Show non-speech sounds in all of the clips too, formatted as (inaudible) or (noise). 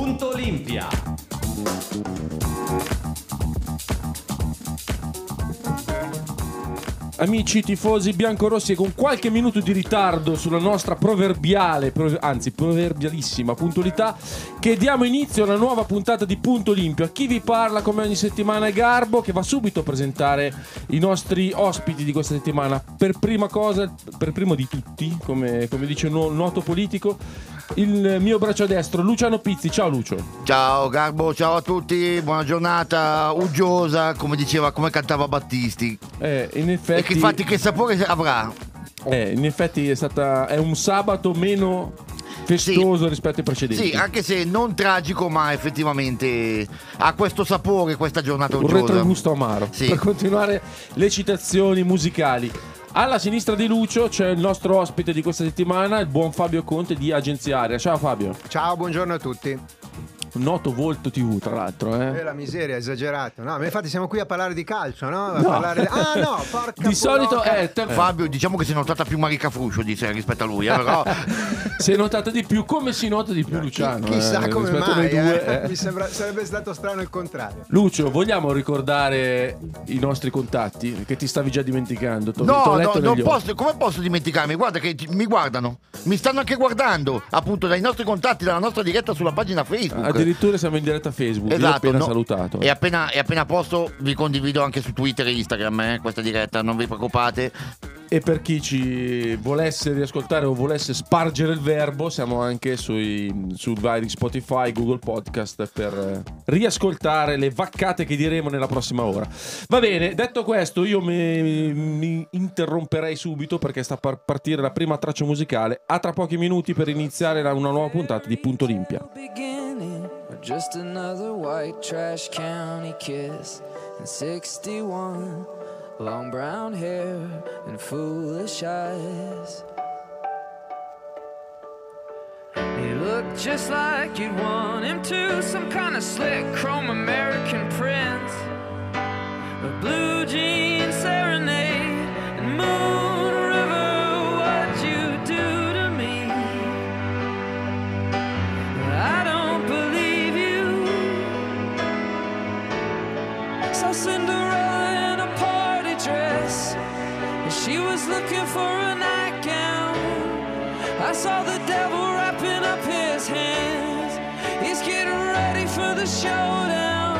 Punto Olimpia. Amici tifosi biancorossi, con qualche minuto di ritardo sulla nostra proverbiale, prov- anzi proverbialissima puntualità, che diamo inizio a una nuova puntata di Punto Olimpio. A chi vi parla come ogni settimana è Garbo, che va subito a presentare i nostri ospiti di questa settimana. Per prima cosa, per primo di tutti, come, come dice un no- noto politico, il mio braccio destro, Luciano Pizzi. Ciao Lucio. Ciao Garbo, ciao a tutti, buona giornata, uggiosa, come diceva, come cantava Battisti. Eh, in E effetti, che infatti che sapore avrà? eh, in effetti è, stata, è un sabato meno festoso rispetto ai precedenti. Sì, anche se non tragico, ma effettivamente ha questo sapore questa giornata un uggiosa. retrogusto amaro. Sì. Per continuare le citazioni musicali. Alla sinistra di Lucio c'è il nostro ospite di questa settimana, il buon Fabio Conte di Agenzia Aria. Ciao Fabio. Ciao, buongiorno a tutti. Un noto volto TV, tra l'altro. Eh, Eh. la miseria, esagerato. No, ma infatti siamo qui a parlare di calcio, no? A parlare... Ah no, (laughs) porca Di solito è te- Fabio, diciamo che si è notata più Marica Fruscio di sé rispetto a lui, eh, però (laughs) si è notata di più, come si nota di più Luciano. Chissà eh, come mai, noi due, eh. eh. Mi sembra, sarebbe stato strano il contrario. Lucio, vogliamo ricordare i nostri contatti? Che ti stavi già dimenticando. T'ho- No, t'ho no, non posso, come posso dimenticarmi? Guarda che ti- mi guardano, mi stanno anche guardando, appunto dai nostri contatti, dalla nostra diretta sulla pagina Facebook. Addirittura siamo in diretta Facebook. Esatto, appena no. salutato. E appena, e appena posto vi condivido anche su Twitter e Instagram eh, questa diretta, non vi preoccupate. E per chi ci volesse riascoltare o volesse spargere il verbo, siamo anche sui, su vari Spotify, Google Podcast per riascoltare le vaccate che diremo nella prossima ora. Va bene, detto questo, io mi, mi interromperei subito perché sta per partire la prima traccia musicale. A tra pochi minuti per iniziare la- una nuova puntata di Punto Olimpia. just another white trash county kiss in 61 long brown hair and foolish eyes. He looked just like you'd want him to some kind of slick chrome american prince a blue jean serenade and moon river what you do to me? I don't believe you. Saw Cinderella for a nightgown. I saw the devil wrapping up his hands. He's getting ready for the showdown.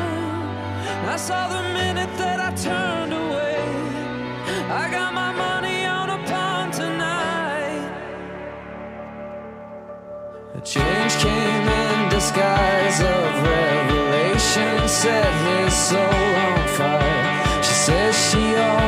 I saw the minute that I turned away. I got my money on a pawn tonight. A change came in disguise of revelation, set his soul on fire. She says she always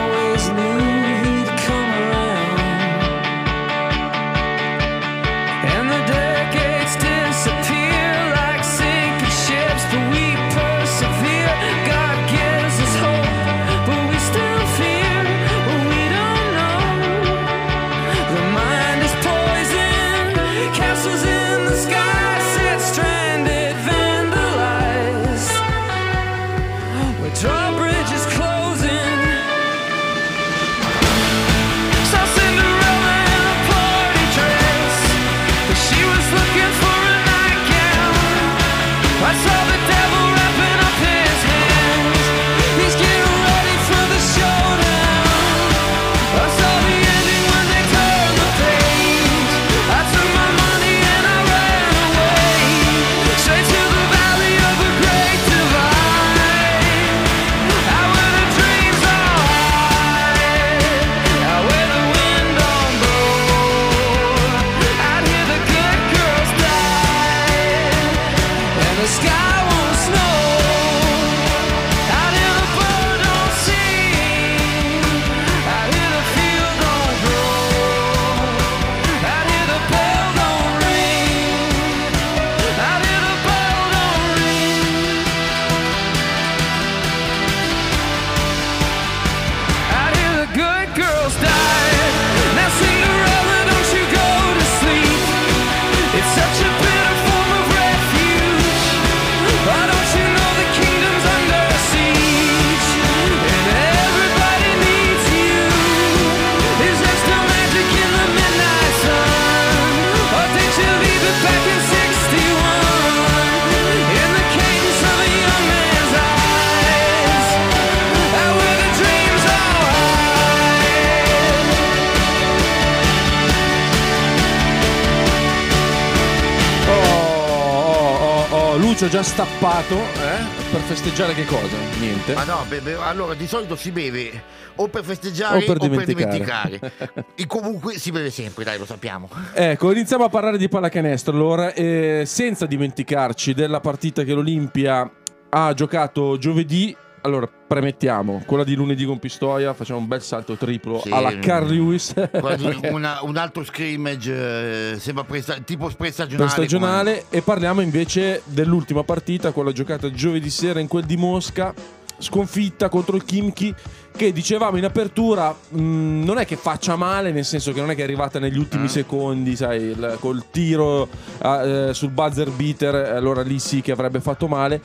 stappato eh? per festeggiare che cosa? Niente. Ma no, be- be- allora di solito si beve o per festeggiare O per o per dimenticare. dimenticare. (laughs) e comunque si beve sempre, dai, lo sappiamo. Ecco, iniziamo a parlare di pallacanestro allora, eh, senza dimenticarci della partita che l'Olimpia ha giocato giovedì. Allora, premettiamo, quella di lunedì con Pistoia, facciamo un bel salto triplo Sì. alla Carl Lewis. (laughs) (laughs) Una- un altro scrimmage, eh, sembra presta- tipo per prestagionale. stagionale e parliamo invece dell'ultima partita, quella giocata giovedì sera in quel di Mosca, sconfitta contro il Kimchi che dicevamo in apertura mh, non è che faccia male, nel senso che non è che è arrivata negli ultimi Mm. secondi, sai, il- col tiro ah, eh, sul buzzer beater, allora lì sì che avrebbe fatto male,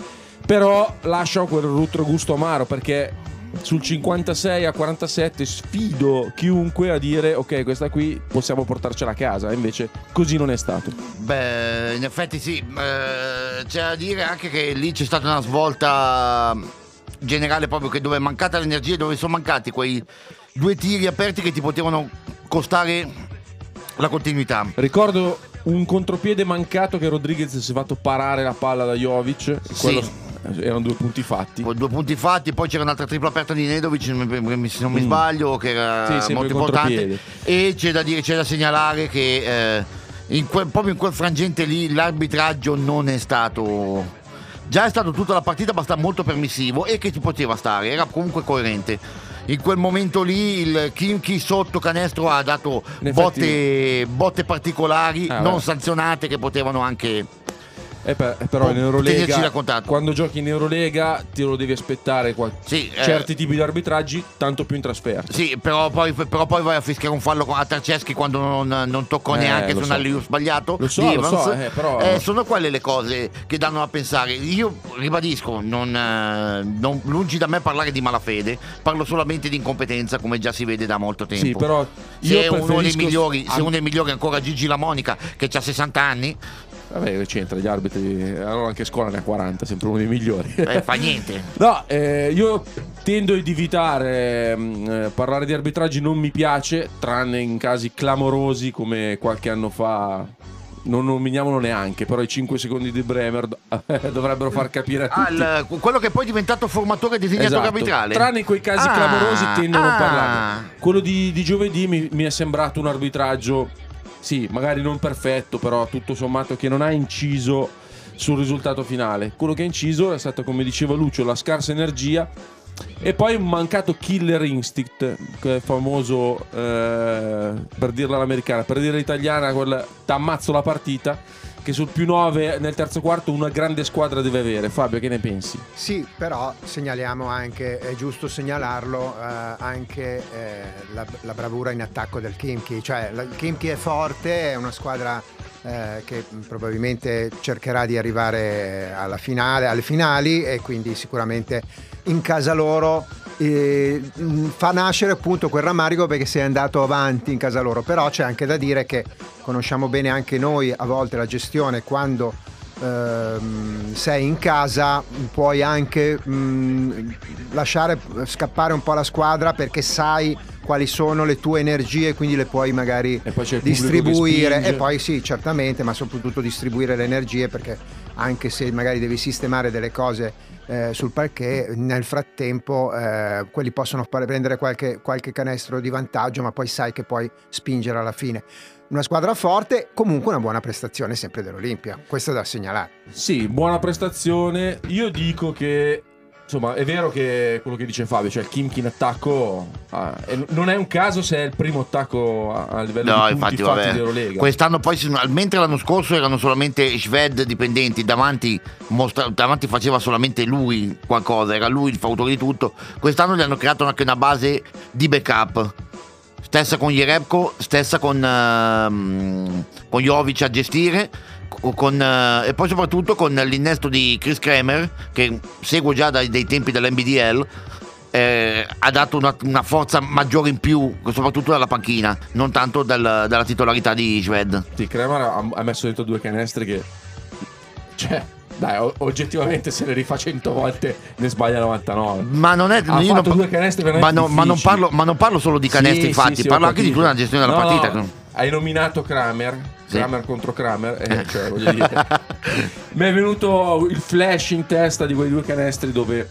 però lascia quel retrogusto amaro perché sul 56 a 47 sfido chiunque a dire ok questa qui possiamo portarcela a casa invece così non è stato Beh, in effetti sì, eh, c'è da dire anche che lì c'è stata una svolta generale proprio che dove è mancata l'energia, dove sono mancati quei due tiri aperti che ti potevano costare la continuità. Ricordo un contropiede mancato che Rodriguez si è fatto parare la palla da Jovic. Quello- eh, erano due punti fatti. Poi due punti fatti, poi c'era un'altra tripla aperta di Nedovic, se non mi- Mm. sbaglio, che era Sì, molto importante. E c'è da dire, c'è da segnalare che eh, in quel- proprio in quel frangente lì l'arbitraggio non è stato. Già è stato tutta la partita abbastanza molto permissivo e che ci poteva stare, era comunque coerente. In quel momento lì il Kimchi sotto canestro ha dato botte, botte particolari, Ah, non beh. sanzionate, che potevano anche. Eh, eh, però in Tenerci Eurolega, quando giochi in Eurolega, ti lo devi aspettare qua- Sì, eh, certi tipi di arbitraggi, tanto più in trasferta. Sì, però poi, però poi vai a fischiare un fallo a Tarceschi quando non, non toccò Eh, neanche su so. un alley-oop sbagliato. Lo so, lo so, eh, però- Eh, sono quelle le cose che danno a pensare. Io ribadisco, non, eh, non- lungi da me parlare di malafede, parlo solamente di incompetenza, come già si vede da molto tempo. Sì, però se uno dei migliori, se Ah, uno dei migliori ancora Gigi La Monica, che ha 60 anni, Vabbè, c'entra gli arbitri. Allora anche scuola ne ha 40, sempre uno dei migliori. eh, fa niente. (laughs) No, eh, io tendo ad evitare mm, eh, parlare di arbitraggi, non mi piace, tranne in casi clamorosi come qualche anno fa. Non nominiamolo neanche, però i 5 secondi di Bremer eh, (laughs) dovrebbero far capire a tutti. il- quello che poi è diventato formatore e disegnatore Esatto. arbitrale. Tranne in quei casi Ah, clamorosi tendo a non ah. parlare. Quello di, di giovedì mi, mi è sembrato un arbitraggio, sì, magari non perfetto, però tutto sommato che non ha inciso sul risultato finale. Quello che ha inciso è stata, come diceva Lucio, la scarsa energia e poi un mancato killer instinct, che è famoso eh, per dirla all'americana, per dire l'italiana, quel t'ammazzo la partita, che sul più 9 nel terzo quarto una grande squadra deve avere. Fabio, che ne pensi? Sì, però segnaliamo anche, è giusto segnalarlo, eh, anche eh, la, la bravura in attacco del Kimchi. Cioè, il Kimchi è forte, è una squadra eh, che probabilmente cercherà di arrivare alla finale, alle finali e quindi sicuramente in casa loro mh, fa nascere appunto quel rammarico perché sei andato avanti in casa loro. Però c'è anche da dire che conosciamo bene anche noi a volte la gestione quando ehm, sei in casa puoi anche mh, lasciare scappare un po' la squadra perché sai quali sono le tue energie quindi le puoi magari distribuire e poi sì certamente ma soprattutto distribuire le energie perché anche se magari devi sistemare delle cose eh, sul parquet nel frattempo eh, quelli possono prendere qualche, qualche canestro di vantaggio ma poi sai che puoi spingere alla fine una squadra forte comunque una buona prestazione sempre dell'Olimpia questo è da segnalare Sì, buona prestazione. Io dico che insomma è vero che quello che dice Fabio, cioè il Kimchi in attacco ah, non è un caso se è il primo attacco a, a livello No, di punti infatti, fatti vabbè. di Eurolega. Quest'anno poi, mentre l'anno scorso erano solamente Shved dipendenti, davanti, mostra- davanti faceva solamente lui qualcosa, era lui il fautore di tutto. Quest'anno gli hanno creato anche una base di backup. Stessa con Jerebko, stessa con, ehm, con Jovic a gestire. Co- Con, eh, e poi soprattutto con l'innesto di Chris Kramer che seguo già dai, dai tempi dell'NBDL eh, ha dato una, una forza maggiore in più soprattutto dalla panchina non tanto dal- dalla titolarità di Shved Sì, Kremer ha, ha messo dentro due canestri che cioè dai, oggettivamente se le rifà 100 volte ne sbaglia 99. ma non è Ha io non, due canestri ma, no- ma non parlo, ma non parlo solo di canestri Sì, infatti sì, sì, parlo anche di tutta la gestione della No, partita no, hai nominato Kramer. Kramer contro Kramer, eh, cioè, voglio dire. (laughs) Mi è venuto il flash in testa di quei due canestri dove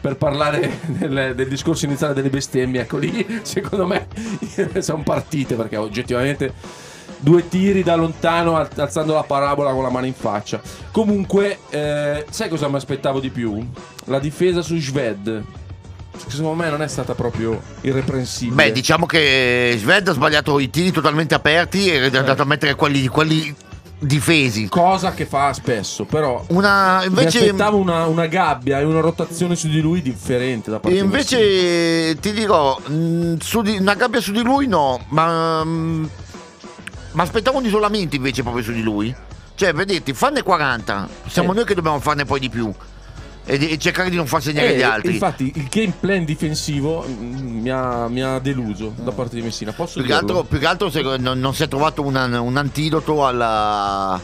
per parlare (laughs) del, del discorso iniziale delle bestemmie, ecco lì secondo me (laughs) sono partite perché oggettivamente due tiri da lontano al- alzando la parabola con la mano in faccia. Comunque, eh, sai cosa mi aspettavo di più? La difesa su Sved. Secondo me non è stata proprio irreprensibile. Beh, diciamo che Sved ha sbagliato i tiri totalmente aperti e è andato a mettere quelli, quelli difesi. Cosa che fa spesso, però Una, mi invece, aspettavo una, una gabbia e una rotazione su di lui differente da parte e di invece ti dirò, mh, su di- una gabbia su di lui no, ma mi aspettavo un isolamento invece proprio su di lui. Cioè, vedete, fanne 40, siamo Eh. noi che dobbiamo farne poi di più. E, e cercare di non far segnare Eh, gli altri. Infatti, il game plan difensivo mm, mi ha, mi ha deluso da parte di Messina. Posso Più che altro, più che altro se- non, non si è trovato un, un antidoto alla,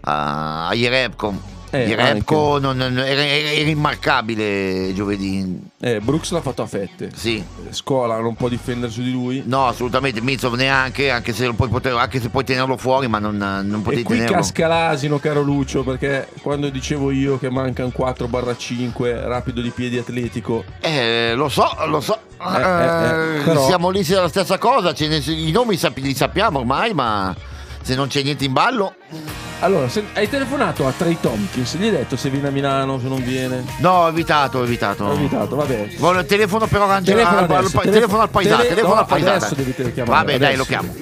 a, a Jerebko. Eh, Jerebko non- non- era, era- immarcabile giovedì. Eh, Brooks l'ha fatto a fette. Sì. Scola non può difendere su di lui. No, assolutamente, Mizov neanche, anche se, puoi poter- anche se puoi tenerlo fuori, ma non, non E potevi qui tenerlo. casca l'asino, caro Lucio, perché quando dicevo io che mancano 4-5, rapido di piedi atletico, Eh, lo so, lo so. Eh, eh, eh, però- Siamo lì sulla stessa cosa, ne- i nomi li sappiamo ormai, ma se non c'è niente in ballo... Allora, se- hai telefonato a Trey Tompkins, gli hai detto se viene a Milano, se non viene. No, ho evitato, ho evitato. Ho evitato, vabbè. Vuole il telefono però Angelo, Telefono al- al- adesso, al- telefo- telefono al paesato, tele- telefono no, al paesato. adesso devi telechiamare, Vabbè, dai, adesso. lo chiamo.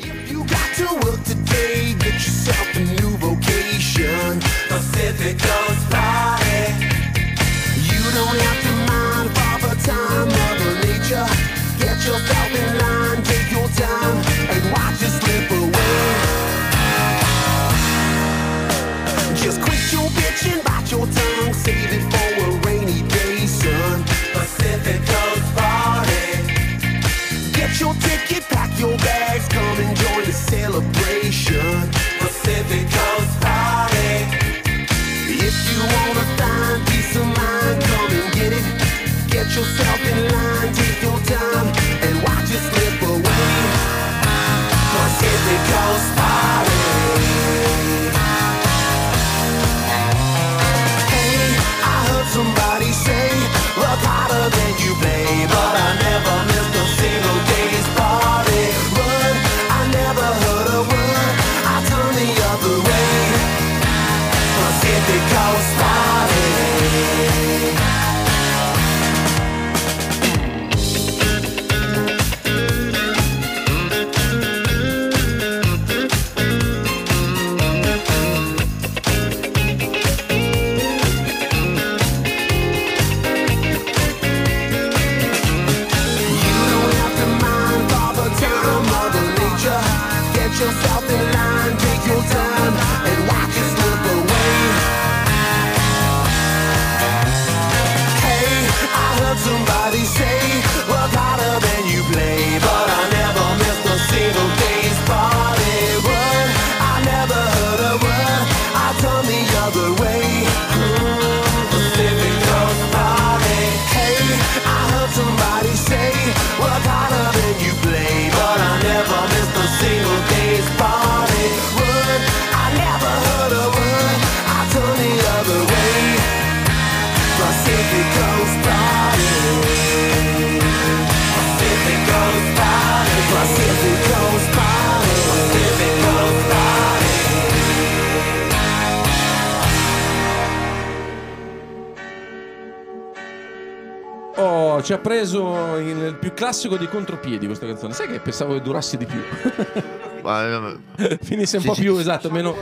Ci ha preso il più classico dei contropiedi questa canzone. Sai che pensavo che durasse di più. (laughs) Eh, (laughs) Finisse un po' più, esatto, meno,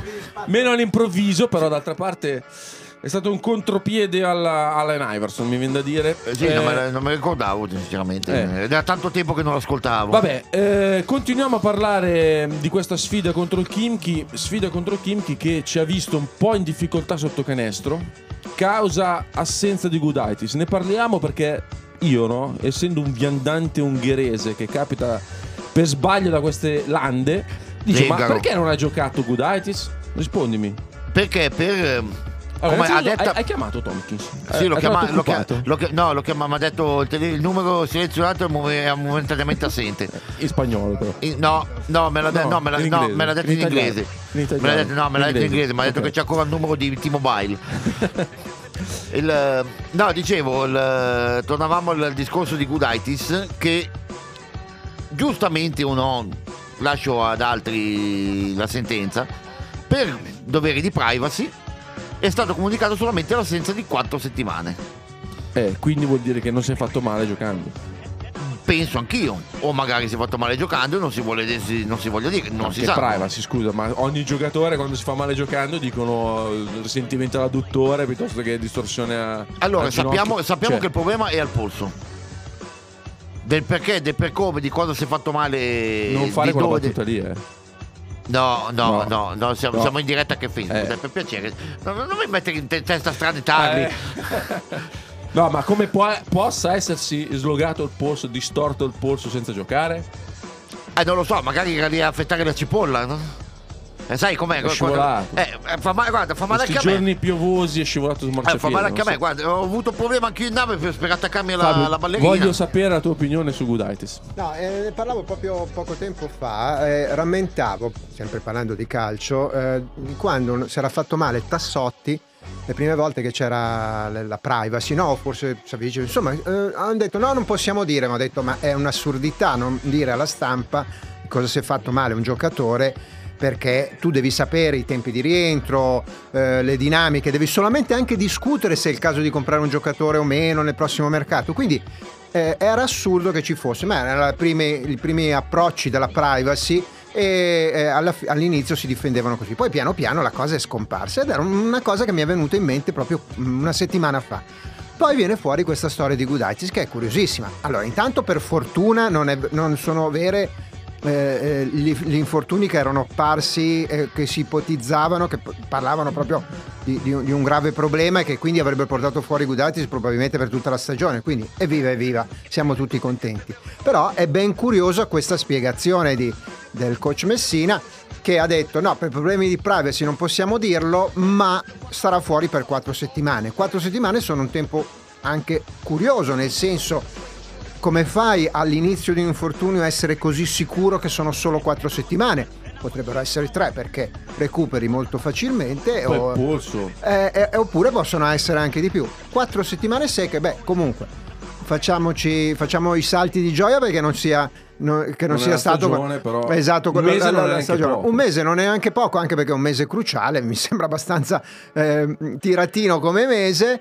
meno all'improvviso, però d'altra parte è stato un contropiede alla Allen Iverson, mi viene da dire. eh, sì, Eh, non, me, non me ricordavo sinceramente. Eh. Era tanto tempo che non l'ascoltavo. Vabbè, eh, continuiamo a parlare di questa sfida contro il Kimchi, sfida contro il Kimchi che ci ha visto un po' in difficoltà sotto canestro, causa assenza di Gudaitis. Ne parliamo perché io, no, essendo un viandante ungherese che capita per sbaglio da queste lande, dice ma Zingaro. perché non ha giocato Gudaitis? Rispondimi. Perché per, Vabbè, come ha detto- hai, hai chiamato Tompkins? Sì, l'ho Hai chiamato, chiamato l'ho chiamato- occupato? l'ho chi- no, l'ho chiamato, mi ha detto il, numero selezionato è momen- è momentaneamente assente. In spagnolo però. In- No, no, me l'ha, de- No, no, me l'ha- in no, me l'ha detto In in, inglese. In Me l'ha detto, no, me l'ha detto in Inglese. mi ha detto che c'è ancora il numero di T-Mobile. (laughs) Il, no, dicevo, il- tornavamo al discorso di Gudaitis che giustamente o no, lascio ad altri la sentenza, per doveri di privacy è stato comunicato solamente l'assenza di 4 settimane. Eh, quindi vuol dire che non si è fatto male giocando. Penso anch'io, o magari si è fatto male giocando e non si vuole, non si voglia dire, non si Anche sa. privacy, scusa, ma ogni giocatore quando si fa male giocando dicono risentimento all'adduttore piuttosto che distorsione a. Allora, al ginocchio. sappiamo, sappiamo Cioè, che il problema è al polso. Del perché, del per come, di cosa si è fatto male. Non fare quella dove- battuta lì, eh. No, no, No. no, no, siamo, No. siamo in diretta anche a Facebook, Eh. per piacere. No, non mi mettere in te- testa strane tardi. Eh. (laughs) No, ma come può- possa essersi slogato il polso, distorto il polso senza giocare? Eh, non lo so, magari era lì a affettare la cipolla, no? Eh, sai com'è? È scivolato. Eh, eh, fa male, guarda, fa male Questi anche a me. giorni piovosi è scivolato sul Eh, fa marciapiede. male anche a me, so. guarda, ho avuto un problema anche io in nave per, per attaccarmi alla, Fabio, alla ballerina. voglio sapere la tua opinione su Gudaitis. No, eh, ne parlavo proprio poco tempo fa, eh, rammentavo, sempre parlando di calcio, eh, quando si era fatto male Tassotti, le prime volte che c'era la privacy, no, forse Savicino, insomma, eh, hanno detto no, non possiamo dire, ma ho detto ma è un'assurdità non dire alla stampa cosa si è fatto male un giocatore perché tu devi sapere i tempi di rientro, eh, le dinamiche, devi solamente anche discutere se è il caso di comprare un giocatore o meno nel prossimo mercato. Quindi eh, era assurdo che ci fosse, ma erano i primi approcci della privacy e eh, all'inizio si difendevano così. Poi piano piano la cosa è scomparsa ed era una cosa che mi è venuta in mente proprio una settimana fa. Poi viene fuori questa storia di Gudaitis che è curiosissima. Allora, intanto per fortuna non, è- non sono vere eh, eh, gli, gli infortuni che erano parsi, eh, che si ipotizzavano, che parlavano proprio di, di un, di un grave problema e che quindi avrebbe portato fuori Gudaitis probabilmente per tutta la stagione. Quindi evviva, evviva, siamo tutti contenti. Però è ben curiosa questa spiegazione di- del coach Messina che ha detto no, per problemi di privacy non possiamo dirlo, ma starà fuori per quattro settimane. Quattro settimane sono un tempo anche curioso, nel senso come fai all'inizio di un infortunio a essere così sicuro che sono solo quattro settimane? Potrebbero essere tre perché recuperi molto facilmente o- eh, eh, oppure possono essere anche di più. Quattro settimane secche, beh, comunque facciamoci, facciamo i salti di gioia perché non sia, no- che non Non sia stato stagione, però esatto, un mese la- la. Un mese non è neanche poco, anche perché è un mese cruciale, mi (laughs) sembra abbastanza eh, tiratino come mese.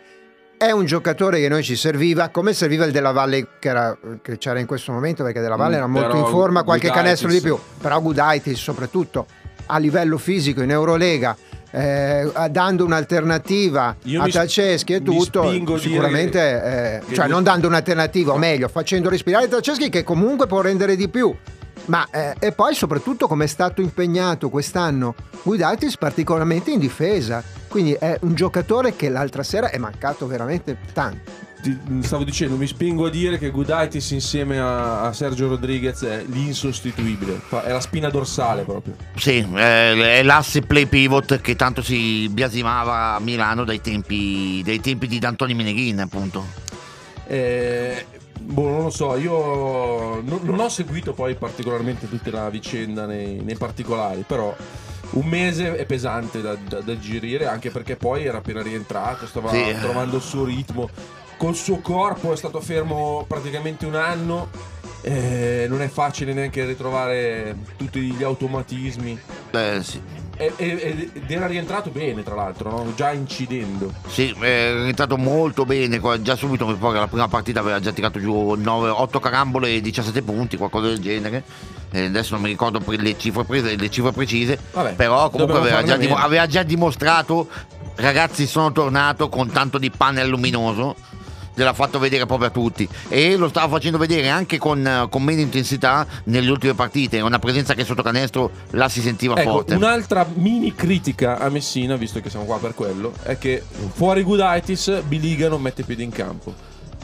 È un giocatore che noi ci serviva, come serviva il Della Valle che, era- che c'era in questo momento, perché Della Valle Mm, era molto in forma, qualche Gudaitis- canestro di più, però Gudaitis soprattutto a livello fisico in Eurolega, eh, dando un'alternativa Io a Taceschi e tutto, sicuramente, eh, cioè non dando un'alternativa, o meglio, facendo respirare Taceschi che comunque può rendere di più. Ma eh, e poi soprattutto come è stato impegnato quest'anno Guidaitis particolarmente in difesa. Quindi è un giocatore che l'altra sera è mancato veramente tanto. Stavo dicendo, mi spingo a dire che Gudaitis insieme a, a Sergio Rodriguez è l'insostituibile. È la spina dorsale proprio. Sì, è l'asse play pivot che tanto si biasimava a Milano dai tempi, dai tempi di D'Antoni Meneghin, appunto. Eh, boh, non lo so, io non, non ho seguito poi particolarmente tutta la vicenda nei, nei particolari, però un mese è pesante da, da, da girire, anche perché poi era appena rientrato, stava Sì. trovando il suo ritmo, col suo corpo è stato fermo praticamente un anno. eh, non è facile neanche ritrovare tutti gli automatismi Eh, sì. E- e- ed era rientrato bene tra l'altro no? già incidendo Sì, è rientrato molto bene, già subito che la prima partita aveva già tirato giù 9, 8 carambole e 17 punti, qualcosa del genere. Eh, adesso non mi ricordo le cifre, prese- le cifre precise, Vabbè, però comunque aveva già, aveva già dimostrato, ragazzi sono tornato con tanto di pane luminoso, gliel'ha fatto vedere proprio a tutti e lo stava facendo vedere anche con, con meno intensità nelle ultime partite, una presenza che sotto canestro la si sentiva Ecco, forte. un'altra mini critica a Messina, visto che siamo qua per quello, è che fuori Gudaitis Biliga non mette piede in campo.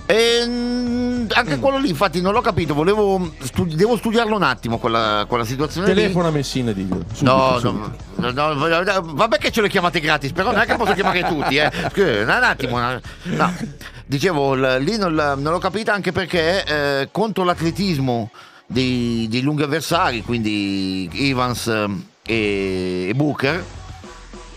E, mm, anche quello lì, infatti, non l'ho capito. Volevo stu- devo studiarlo un attimo quella, quella situazione. Telefona a Messina. Subito, No, no, no, no, vabbè che ce le chiamate gratis, però non è che posso chiamare tutti, eh. Un attimo, no. Dicevo, lì non, non l'ho capita anche perché eh, contro l'atletismo dei, dei lunghi avversari, quindi Evans eh, e, e Booker,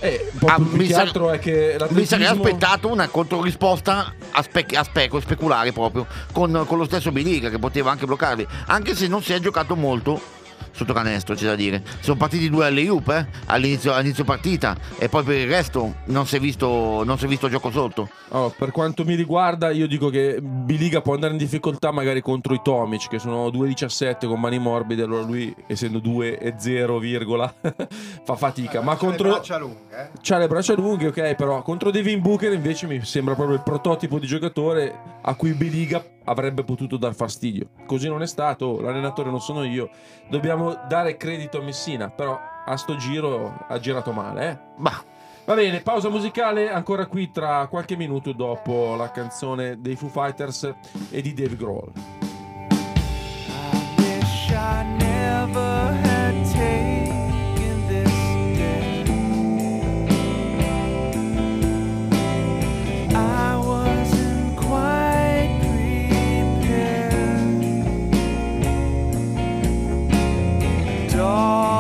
Eh, Ah, mi sa- che mi sarei aspettato una controrisposta a, spec- a speco, speculare proprio, con, con lo stesso Biliga che poteva anche bloccarli, anche se non si è giocato molto sotto canestro, c'è da dire. Sono partiti due alle Jup eh, all'inizio, all'inizio partita e poi per il resto non si è visto, non si è visto gioco sotto. Oh, per quanto mi riguarda, io dico che Biliga può andare in difficoltà magari contro i Tomic, che sono 2,17 con mani morbide. Allora lui, essendo 2,0, virgola, (laughs) fa fatica. Ma C'ha le contro. braccia lunghe, eh. C'ha le braccia lunghe, ok, però contro Devin Booker invece mi sembra proprio il prototipo di giocatore a cui Biliga avrebbe potuto dar fastidio. Così non è stato, l'allenatore non sono io. Dobbiamo dare credito a Messina, però a sto giro ha girato male, eh. Bah, Va bene, pausa musicale ancora qui tra qualche minuto dopo la canzone dei Foo Fighters e di Dave Grohl. wish I all.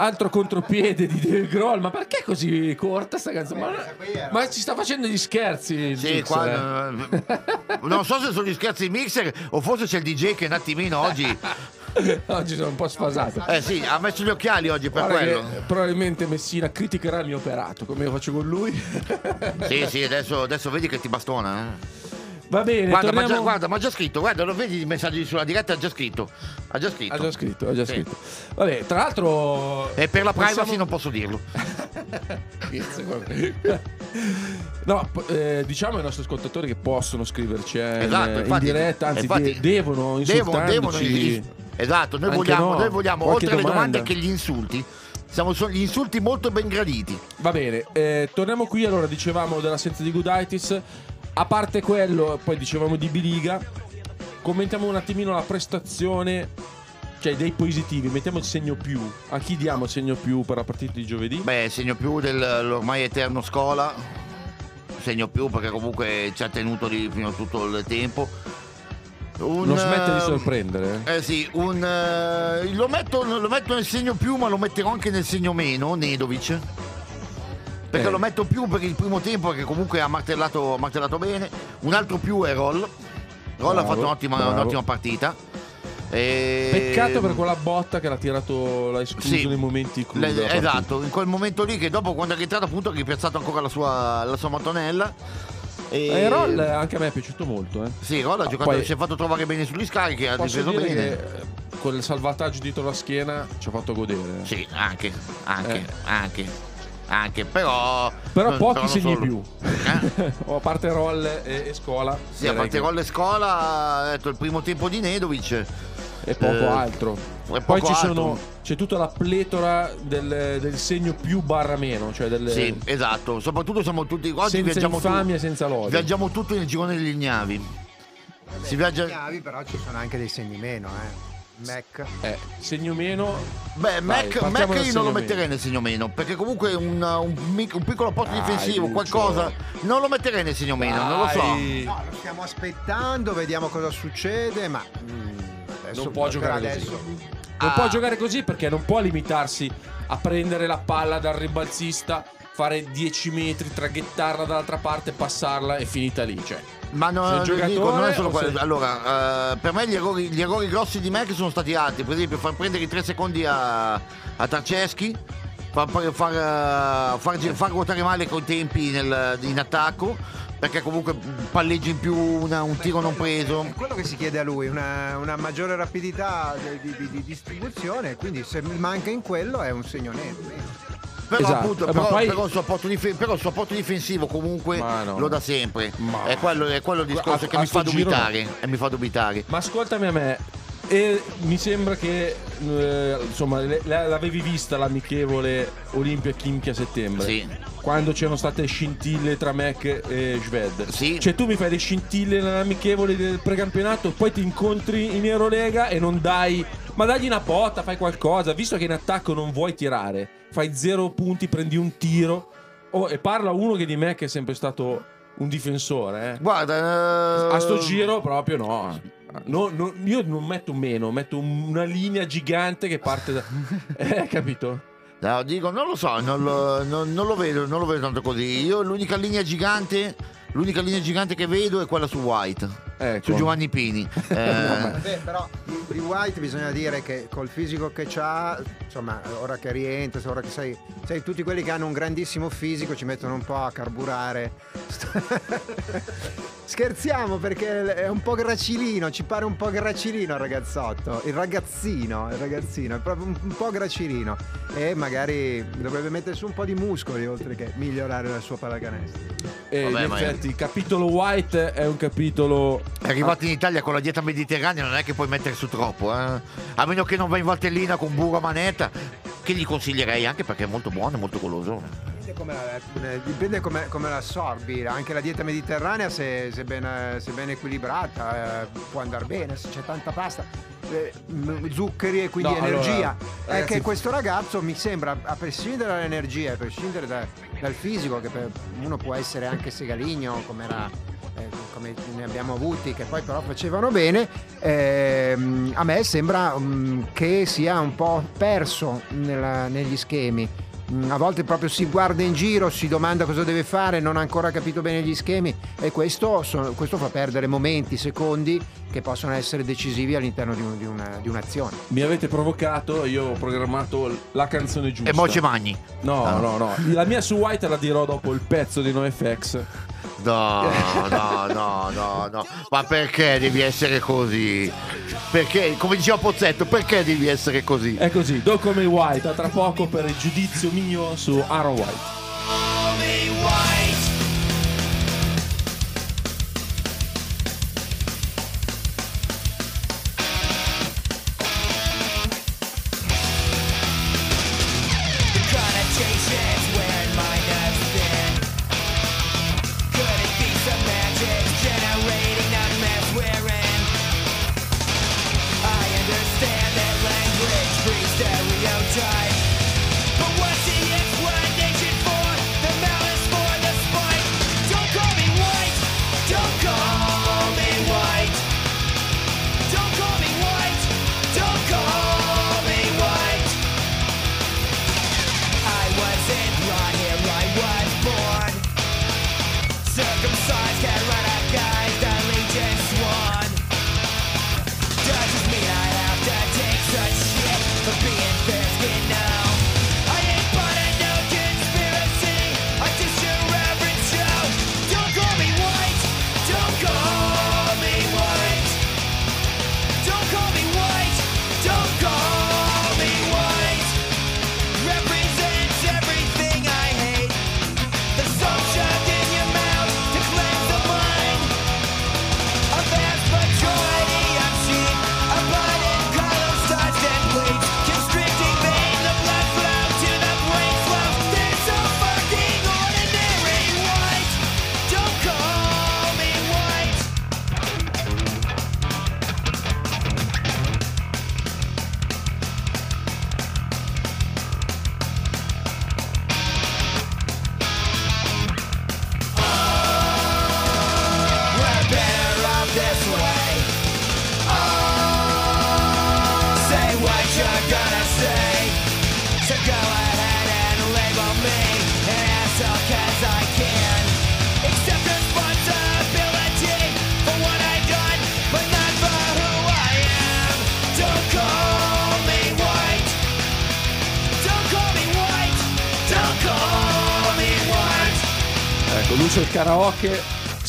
Altro contropiede di Dave Grohl, ma perché così corta sta canzone? Ma, ma ci sta facendo gli scherzi. sì, mixer, qua, eh, non so se sono gli scherzi di mixer o forse c'è il DJ che un attimino oggi... (laughs) Oggi sono un po' sfasato. Eh sì, ha messo gli occhiali oggi per Guarda quello. probabilmente Messina criticherà il mio operato, come io faccio con lui. Sì, sì, adesso, adesso vedi che ti bastona. Eh. Va bene, Guarda, ma torniamo... già, guarda, ma ha già scritto, guarda, lo vedi i messaggi sulla diretta, ha già scritto. Ha già scritto. Ha già scritto, ha già Sì. scritto. Vabbè, tra l'altro... E per la privacy possiamo- non posso dirlo. (laughs) no, eh, diciamo ai nostri ascoltatori che possono scriverci eh, Esatto, in, infatti- in diretta, anzi infatti- de- devono Devono, devono insultarci. Esatto, noi vogliamo, no, noi vogliamo oltre alle domanda. domande che gli insulti. Siamo gli insulti molto ben graditi. Va bene, eh, torniamo qui. Allora, dicevamo dell'assenza di Gudaitis. A parte quello, poi dicevamo di Biliga. Commentiamo un attimino la prestazione. Cioè, dei positivi, mettiamo il segno più. A chi diamo il segno più per la partita di giovedì? Beh, segno più dell'ormai eterno Scola. Segno più perché comunque ci ha tenuto lì fino a tutto il tempo. Un, non smette di sorprendere. eh. Eh sì, un, eh, lo, metto, lo metto nel segno più, ma lo metterò anche nel segno meno, Nedovic. Perché Eh. lo metto più per il primo tempo, che comunque ha martellato, ha martellato bene. Un altro più è Roll. Roll ha Bravo, fatto un'ottima, un'ottima partita. E- Peccato per quella botta che l'ha tirato, l'ha escluso Sì. nei momenti partita. esatto, in quel momento lì che dopo quando è rientrato appunto ha ripiazzato ancora la sua, la sua mattonella. E E Roll anche a me è piaciuto molto. Eh. Sì, Roll ha giocato, poi- si è fatto trovare bene sugli scarichi, ha difeso bene. che eh, con il salvataggio dietro la schiena ci ha fatto godere. eh. Sì, anche, anche, Eh. anche, anche, però... Però non- pochi non segni solo. più. Eh? (laughs) O a parte Roll e, e Scola. Sì, a parte che- Roll e Scola, ha detto il primo tempo di Nedovic. e poco eh, altro. e Poi poco ci altro. sono, c'è tutta la pletora del, del segno più barra meno, cioè del, Sì, esatto, soprattutto siamo tutti oggi senza viaggiamo, tu- infamia e senza lode. viaggiamo tutto nel girone degli ignavi. Si viaggia... Chiavi, però ci sono anche dei segni meno, eh. Mac. Eh, segno meno. Beh, Vai, Mac, Mac io non lo meno. metterei nel segno meno, perché comunque un, un un piccolo posto Dai, difensivo, Lucio. qualcosa, non lo metterei nel segno meno, non lo so. Dai. No, lo stiamo aspettando, vediamo cosa succede, ma mm, adesso Non può giocare adesso. così. Ah. Non può giocare così perché non può limitarsi a prendere la palla dal ribalzista, fare 10 metri, traghettarla dall'altra parte, passarla e finita lì. Cioè, Ma no, dico, giocatore non è solo quello. sei- Allora, eh, per me gli errori, gli errori grossi di Mac sono stati altri. Per esempio, far prendere i tre secondi a, a Tarceschi, far, far, far, far far ruotare male con i tempi nel- in attacco, perché comunque palleggi in più una- un tiro non preso. È quello che si chiede a lui, una, una maggiore rapidità di, di- di distribuzione, quindi se manca in quello è un segno nero. Però, Esatto, appunto, eh, però, poi- però il suo apporto dif- però il suo apporto difensivo comunque no. lo dà sempre. Ma- È quello, è quello il discorso A- che a mi fa giro no. dubitare. E mi fa dubitare. Ma ascoltami a me. E mi sembra che eh, insomma le- l'avevi vista l'amichevole Olimpia Kimchi a settembre. Sì. Quando c'erano state scintille tra Mac e Sved. Sì. Cioè tu mi fai le scintille nell'amichevole del precampionato, poi ti incontri in Eurolega e non dai. Ma dagli una botta, fai qualcosa. Visto che in attacco non vuoi tirare, fai zero punti, prendi un tiro. Oh, e parla uno che di me che è sempre stato un difensore, eh. Guarda, eh, A sto giro proprio no. No, no, io non metto meno, metto un- una linea gigante che parte da. (laughs) Eh, capito? No, dico, non lo so, non lo, non- non lo vedo, non lo vedo tanto così. Io l'unica linea gigante, l'unica linea gigante che vedo è quella su White. Ecco. Su Giovanni Pini. (laughs) Eh, Beh, però di- White bisogna dire che col fisico che ha, insomma, ora che rientra, ora che sai, sai, tutti quelli che hanno un grandissimo fisico ci mettono un po' a carburare. (laughs) Scherziamo perché è un po' gracilino, ci pare un po' gracilino il ragazzotto, il ragazzino, il ragazzino, è proprio un, po' gracilino e magari dovrebbe mettersi un po' di muscoli oltre che migliorare la sua pallacanestro. E Vabbè, in effetti il capitolo White è un capitolo. È arrivato in Italia con la dieta mediterranea, non è che puoi mettere su troppo, eh. A meno che non vai in Valtellina con burro a manetta, che gli consiglierei anche perché è molto buono e molto goloso. Dipende come la, eh, come, come la assorbi, anche la dieta mediterranea se, se ben, eh, se ben equilibrata eh, può andare bene, se c'è tanta pasta, eh, zuccheri e quindi No, allora, energia. è ragazzi- che questo ragazzo mi sembra, a prescindere dall'energia, a prescindere da- dal fisico, che per- uno può essere anche segaligno come era come ne abbiamo avuti che poi però facevano bene, ehm, a me sembra mm, che sia un po' perso nella- negli schemi. Mm, A volte proprio si guarda in giro, si domanda cosa deve fare, non ha ancora capito bene gli schemi e questo, so- questo fa perdere momenti, secondi che possono essere decisivi all'interno di, un- di una- di un'azione. Mi avete provocato, io ho programmato la canzone giusta. E Moce Magni. No, Ah. no, no. La mia su White la dirò dopo il pezzo di NoFX. No, no, no, no, no. Ma perché devi essere così? Perché, come diceva Pozzetto, perché devi essere così? È così, do come White, a tra poco per il giudizio mio su Aaron White.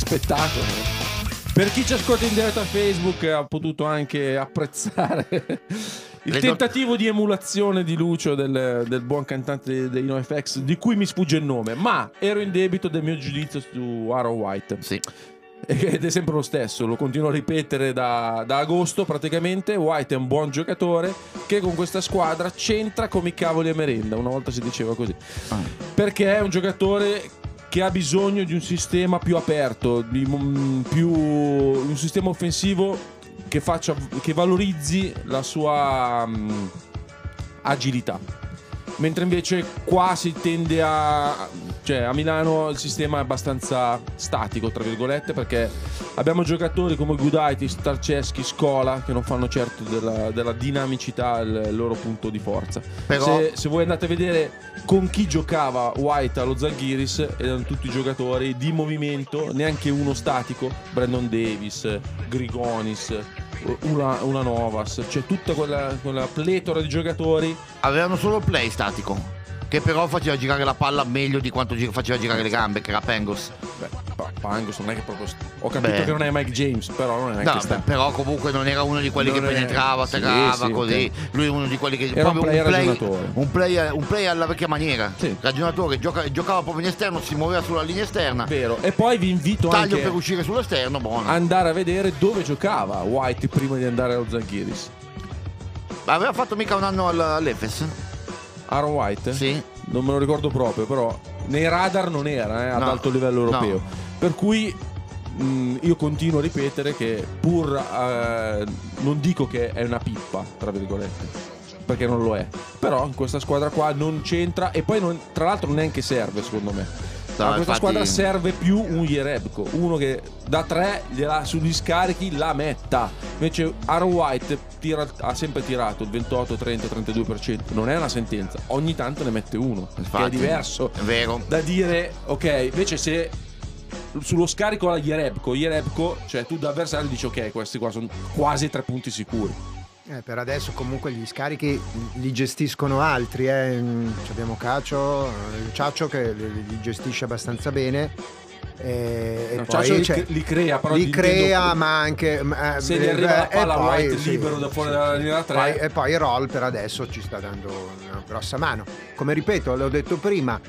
Spettacolo. Per chi ci ascolta in diretta a Facebook ha potuto anche apprezzare (laughs) il Le tentativo di emulazione di Lucio del, del buon cantante dei NoFX, di cui mi sfugge il nome, ma ero in debito del mio giudizio su Aaron White. Sì. Ed è sempre lo stesso, lo continuo a ripetere da, da agosto praticamente. White è un buon giocatore che con questa squadra c'entra come i cavoli a merenda. Una volta si diceva così. Perché è un giocatore che ha bisogno di un sistema più aperto, di più, un sistema offensivo che, faccia, che valorizzi la sua mm, agilità. Mentre invece qua si tende a. cioè a Milano il sistema è abbastanza statico, tra virgolette, perché abbiamo giocatori come Gudaitis, Tarceschi, Scola che non fanno certo della, della dinamicità il loro punto di forza. Però- Se, se voi andate a vedere con chi giocava White allo Zalgiris, erano tutti giocatori di movimento, neanche uno statico. Brandon Davis, Grigonis, una, una Novas, cioè tutta quella, quella pletora di giocatori Avevano solo play statico. Che però faceva girare la palla meglio di quanto faceva girare le gambe, che era Pengos. Beh, pa- Pangos non è che proprio. Ho capito Beh. che non è Mike James, però non è No, sta- beh, però comunque non era uno di quelli Non che è- penetrava, sì, attaccava sì, così. ok. Lui è uno di quelli che Era un player un play, un play, un play alla vecchia maniera. Sì. Ragionatore, gioca- giocava proprio in esterno, si muoveva sulla linea esterna. Vero. E poi vi invito Taglio anche per uscire sull'esterno, buono. andare a vedere dove giocava White prima di andare allo Zalgiris. Aveva fatto mica un anno al- all'Efes? Aaron White? Sì. Non me lo ricordo proprio, però nei radar non era eh, ad No, alto livello europeo. no. Per cui mh, io continuo a ripetere che pur eh, non dico che è una pippa, tra virgolette, perché non lo è. Però in questa squadra qua non c'entra e poi non- tra l'altro neanche serve secondo me. No, a questa infatti- squadra serve più un Jerebko, uno che da tre gliela- sugli scarichi la metta. Invece Aaron White tira- ha sempre tirato il 28, 30, 32%. Non è una sentenza, ogni tanto ne mette uno, che è Infatti, diverso È vero. da dire, ok, invece se sullo scarico la Jerebko, Jerebko, cioè tu da avversario dici ok, questi qua sono quasi tre punti sicuri. Eh, per adesso comunque gli scarichi li gestiscono altri, eh. Abbiamo Cacio, eh, Ciaccio che li, gestisce abbastanza bene. E, e No, poi Ciaccio c'è- li- crea, però li crea, ma anche ma, Se eh, gli arriva la e palla poi, White sì, libero da fuori sì. dalla linea da tre. Poi- e poi roll per adesso ci sta dando una grossa mano. Come ripeto, l'ho detto prima,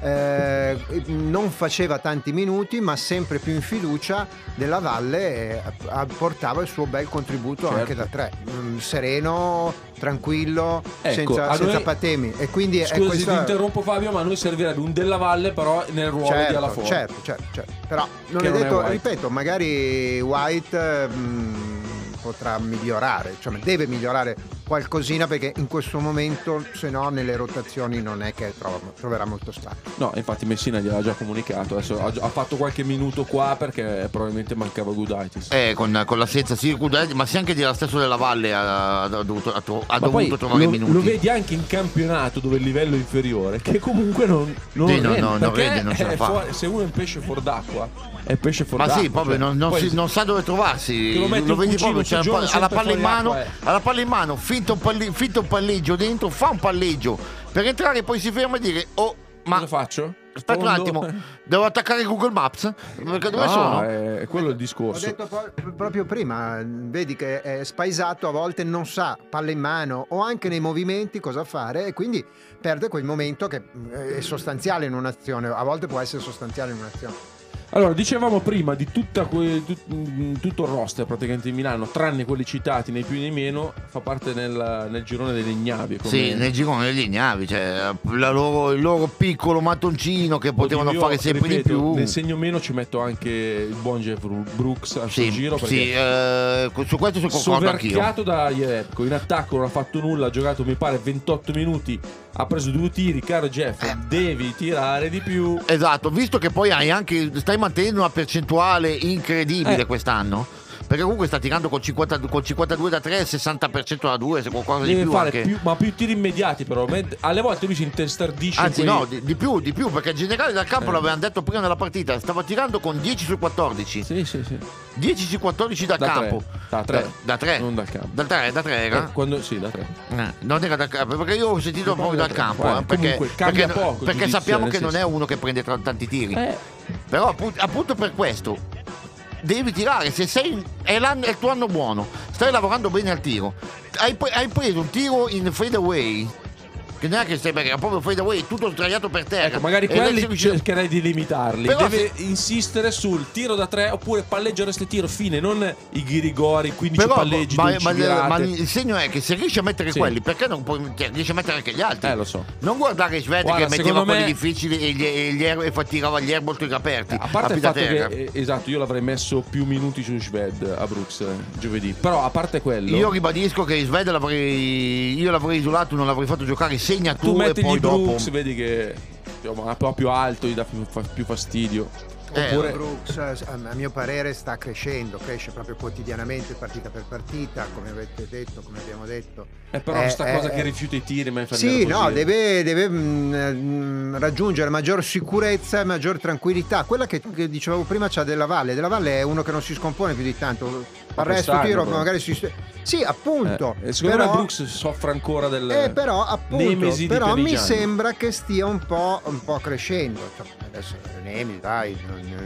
eh, non faceva tanti minuti, ma sempre più in fiducia della Valle eh, portava il suo bel contributo Certo. anche da tre. Mm, sereno, tranquillo, Ecco, senza, senza noi- patemi. E quindi è Scusa se ti questa... interrompo Fabio, ma a noi servirebbe un della Valle però nel ruolo di Certo, Alaforte. certo, certo, certo. Però non è non è detto, White. ripeto, magari White mm, potrà migliorare, cioè deve migliorare qualcosina perché in questo momento, se no, nelle rotazioni non è che trova- troverà molto spazio. No, infatti Messina gliel'ha già comunicato, adesso ha, ha fatto qualche minuto qua perché probabilmente mancava Gudaitis. Eh, con, con l'assenza sì, Gudelli, ma sì anche di la stesso della Valle ha, ha dovuto, ha ha Ma dovuto trovare lo, minuti. lo vedi anche in campionato dove il livello è inferiore, che comunque non, non Sì, no, no, non perché rende, non ce la fa. fuori- se uno è un pesce fuori d'acqua, è pesce fuori Ma d'acqua. sì, proprio cioè, non, non si- non sa dove trovarsi. Lo un vedi proprio, su cioè, giorno, ha la sempre palla in mano, acqua, eh. ha la palla in mano, finta un, un palleggio dentro, fa un palleggio per entrare poi si ferma e dire "Oh, ma Cosa faccio? aspetta un Sfondo? attimo, devo attaccare Google Maps? Perché dove No, sono?" È, è quello il Ho discorso. detto pro- proprio prima, vedi che è spaesato, a volte non sa, palla in mano o anche nei movimenti cosa fare e quindi perde quel momento che mm, è sostanziale in un'azione, a volte può essere sostanziale in un'azione. Allora, dicevamo prima di tutta que- tut- mm, tutto il roster praticamente di Milano, tranne quelli citati nei più nei meno, fa parte nel, nel girone delle ignavi. come- Sì, nel girone degli ignavi, cioè loro- il loro piccolo mattoncino che potevano io, fare sempre ripeto, di più. Nel segno meno ci metto anche il buon Jeff Brooks al suo Sì, giro perché sì, eh, su questo sono concordo anch'io. da Jerebko in attacco non ha fatto nulla ha giocato mi pare 28 minuti ha preso due tiri caro Jeff Eh. devi tirare di più Esatto, visto che poi hai anche stai mantenendo una percentuale incredibile Eh. quest'anno. Perché comunque sta tirando col, 50 col 52 da 3 e 60% da 2, se qualcosa di deve più fare anche. più, ma più tiri immediati però alle volte lui si intestardisce Anzi, in quei- no, di, di più, di più, perché il generale dal campo Eh. l'avevano detto prima della partita, stava tirando con 10 su 14. sì sì sì 10 su 14 dal Da tre. campo. Da tre. Da, da 3. non dal campo Da 3, da 3 era? Eh, quando, sì da tre Eh, non era dal campo, perché io ho sentito proprio dal da campo. Eh, perché perché- poco perché sappiamo che non è uno che prende tanti tiri. eh Però appunto, appunto per questo devi tirare, se sei è, è il tuo anno buono, stai lavorando bene al tiro, hai, hai preso un tiro in fade away. Che neanche stai perché era proprio fade away, tutto sdraiato per terra. Ecco, magari quelli riuscì- cercherei di limitarli. Però Deve insistere sul tiro da tre oppure palleggio resta tiro, fine, non i ghirigori, 15 Però, palleggi, ma, 12 ma- ma il segno è che se riesci a mettere Sì. quelli, perché non puoi riesci a mettere anche gli altri? Eh, lo so. Non guardare Sved Guarda, che metteva quelli me- difficili e, gli, e, gli air- e tirava gli airball aperti. A parte il a fatto terra. che, eh, esatto, io l'avrei messo più minuti su Shved a Brooks eh, giovedì. Però a parte quello, Io ribadisco che Sved l'avrei. Io l'avrei isolato, non l'avrei fatto giocare, segna tu tu, e metti poi gli dopo. Brooks, vedi che insomma, è più alto, gli dà più, fa- più fastidio. Eh, Oppure, Brooks, eh, a mio parere, sta crescendo, cresce proprio quotidianamente, partita per partita, come avete detto, come abbiamo detto. è però Eh, sta eh, cosa che eh. rifiuta i tiri, ma Sì, no, deve, deve, mm, mm, raggiungere maggior sicurezza e maggior tranquillità. Quella che, che dicevo prima c'ha della Valle. Della Valle è uno che non si scompone più di tanto. Al resto quest'anno, tiro però. magari si... Sì, appunto. e secondo però, me Brooks soffre ancora del eh, però, appunto, però mi sembra che stia un po', un po' crescendo. Cioè, adesso Nemesi, dai,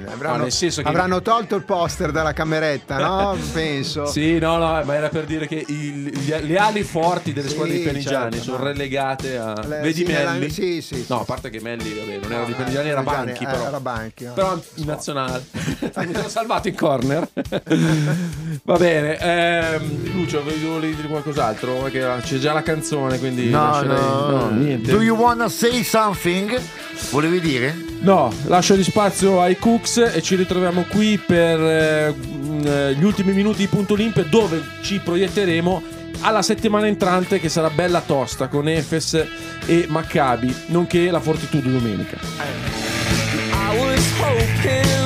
avranno, che- avranno tolto il poster dalla cameretta, no? (laughs) Penso. Sì, no, no, ma era per dire che il- gli- le ali forti delle Sì, squadre di Pianigiani certo, sono no. relegate a. Le- Vedi sì, Melli? sì, sì, No, a parte che Melli, vabbè, non era No, di eh, Pianigiani, era Pianigiani, Banchi, eh, però. era Banchi, no. Però in nazionale. (laughs) Mi sono salvato in corner. (laughs) Va bene, ehm, Lucio, volevi dire qualcos'altro? Perché c'è già la canzone, quindi. No, lascerei- no, niente. Do you wanna say something? Volevi dire? No, lascio di spazio ai Cooks e ci ritroviamo qui per eh, gli ultimi minuti di Punto Olimpe dove ci proietteremo alla settimana entrante che sarà bella tosta con Efes e Maccabi, nonché la Fortitudo domenica. I was hoping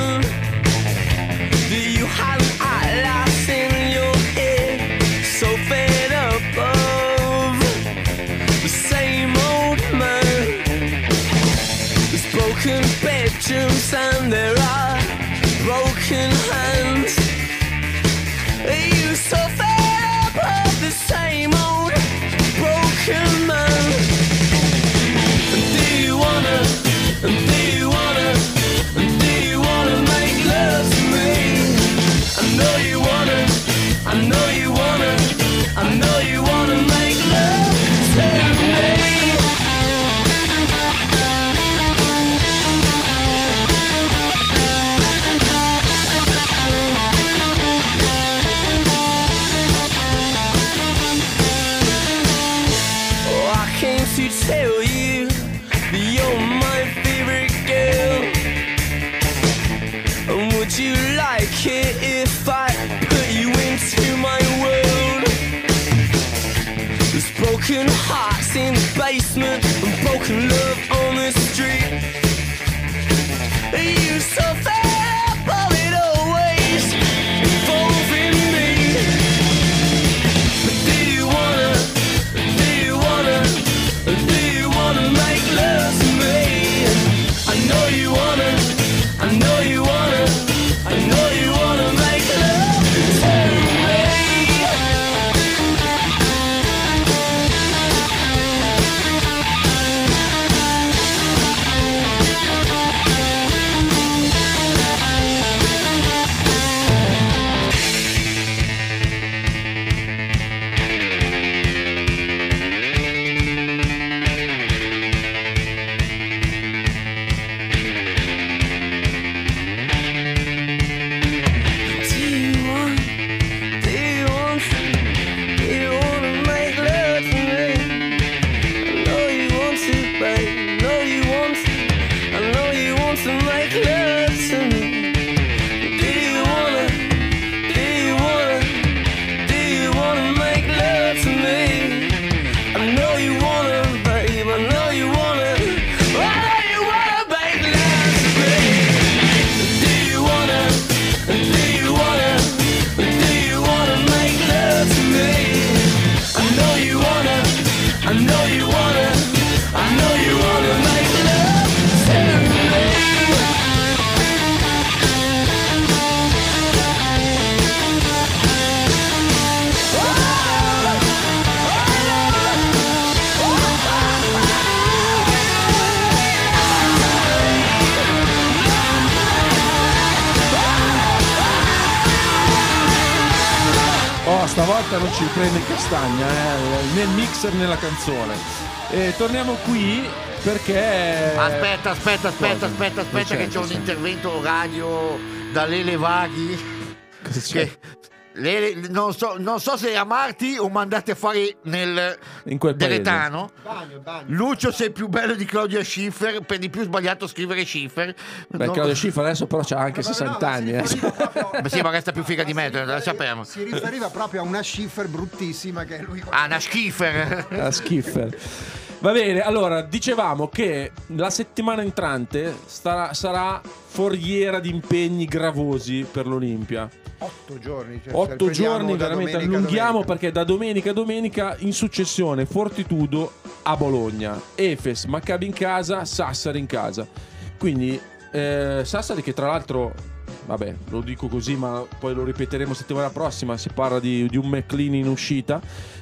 and there are broken hands. The mixer nella canzone. E torniamo qui perché... Aspetta, aspetta, aspetta, aspetta, aspetta, che c'è un intervento radio da Lele Vaghi. Cosa c'è? Che Lele, non, so, non so se amarti o mandate a fare nel In quel paese. Deretano. Bagno, bagno. Lucio sei più bello di Claudia Schiffer, per di più sbagliato scrivere Schiffer. Beh, No, Claudio Schiffer adesso però c'ha anche Vabbè, 60 no, ma anni. si eh. proprio- Beh, sì, ma resta più figa di me, si la riferiva- sappiamo. Si riferiva proprio a una Schiffer bruttissima che lui Ah, una Schiffer. La Schiffer. Va bene, allora dicevamo che la settimana entrante starà- sarà foriera di impegni gravosi per l'Olimpia. Otto giorni. cioè, Otto giorni veramente domenica allunghiamo domenica. perché da domenica a domenica in successione Fortitudo a Bologna, Efes, Maccabi in casa, Sassari in casa. Quindi eh, Sassari che tra l'altro, vabbè lo dico così ma poi lo ripeteremo settimana prossima, si parla di, di un McLean in uscita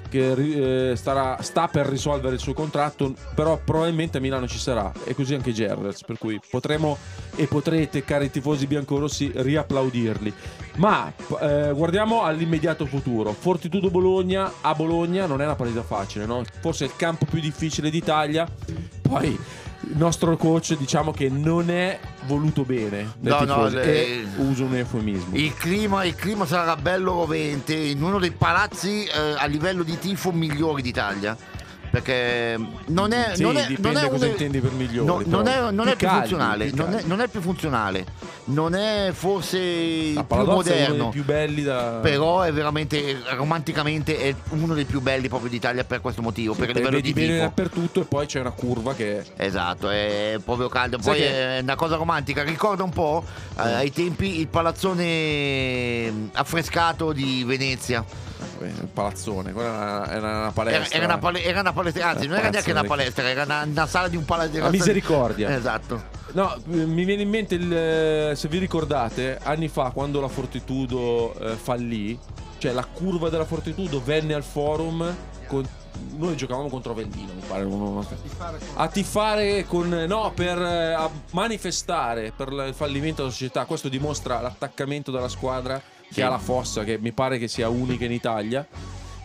che eh, starà- sta per risolvere il suo contratto, però probabilmente a Milano ci sarà e così anche Gerrels, per cui potremo e potrete, cari tifosi biancorossi, riapplaudirli. Ma eh, guardiamo all'immediato futuro. Fortitudo Bologna a Bologna non è una partita facile, no? Forse è il campo più difficile d'Italia. Poi il nostro coach diciamo che non è voluto bene No, no, le- e uso un eufemismo. Il clima, il clima sarà bello rovente in uno dei palazzi eh, a livello di tifo migliori d'Italia. Perché non è, Sì, non è, dipende non è cosa uno- intendi per migliori, no, non, è, non Più è più caldi, funzionale. Non è, non è più funzionale. Non è forse il più moderno. più belli da Però è veramente romanticamente è uno dei più belli proprio d'Italia per questo motivo, per il Perché livello vedi di bene dappertutto e poi c'è una curva che Esatto, è proprio caldo. Sai Poi che- è una cosa romantica. Ricorda un po' eh, ai tempi il palazzone mm, affrescato di Venezia. Il palazzone, quella era una, era una palestra. era una, era una palestra, anzi, Eh, non era neanche una palestra, era una, una sala di un palazzo. La misericordia. Esatto. No, eh, mi viene in mente il, eh, se vi ricordate, anni fa quando la Fortitudo eh, fallì, cioè la curva della Fortitudo venne al forum con- noi giocavamo contro Vendino, mi pare, a tifare con no, per eh, a manifestare per il fallimento della società. Questo dimostra l'attaccamento della squadra che Sì. ha la fossa che mi pare che sia unica in Italia.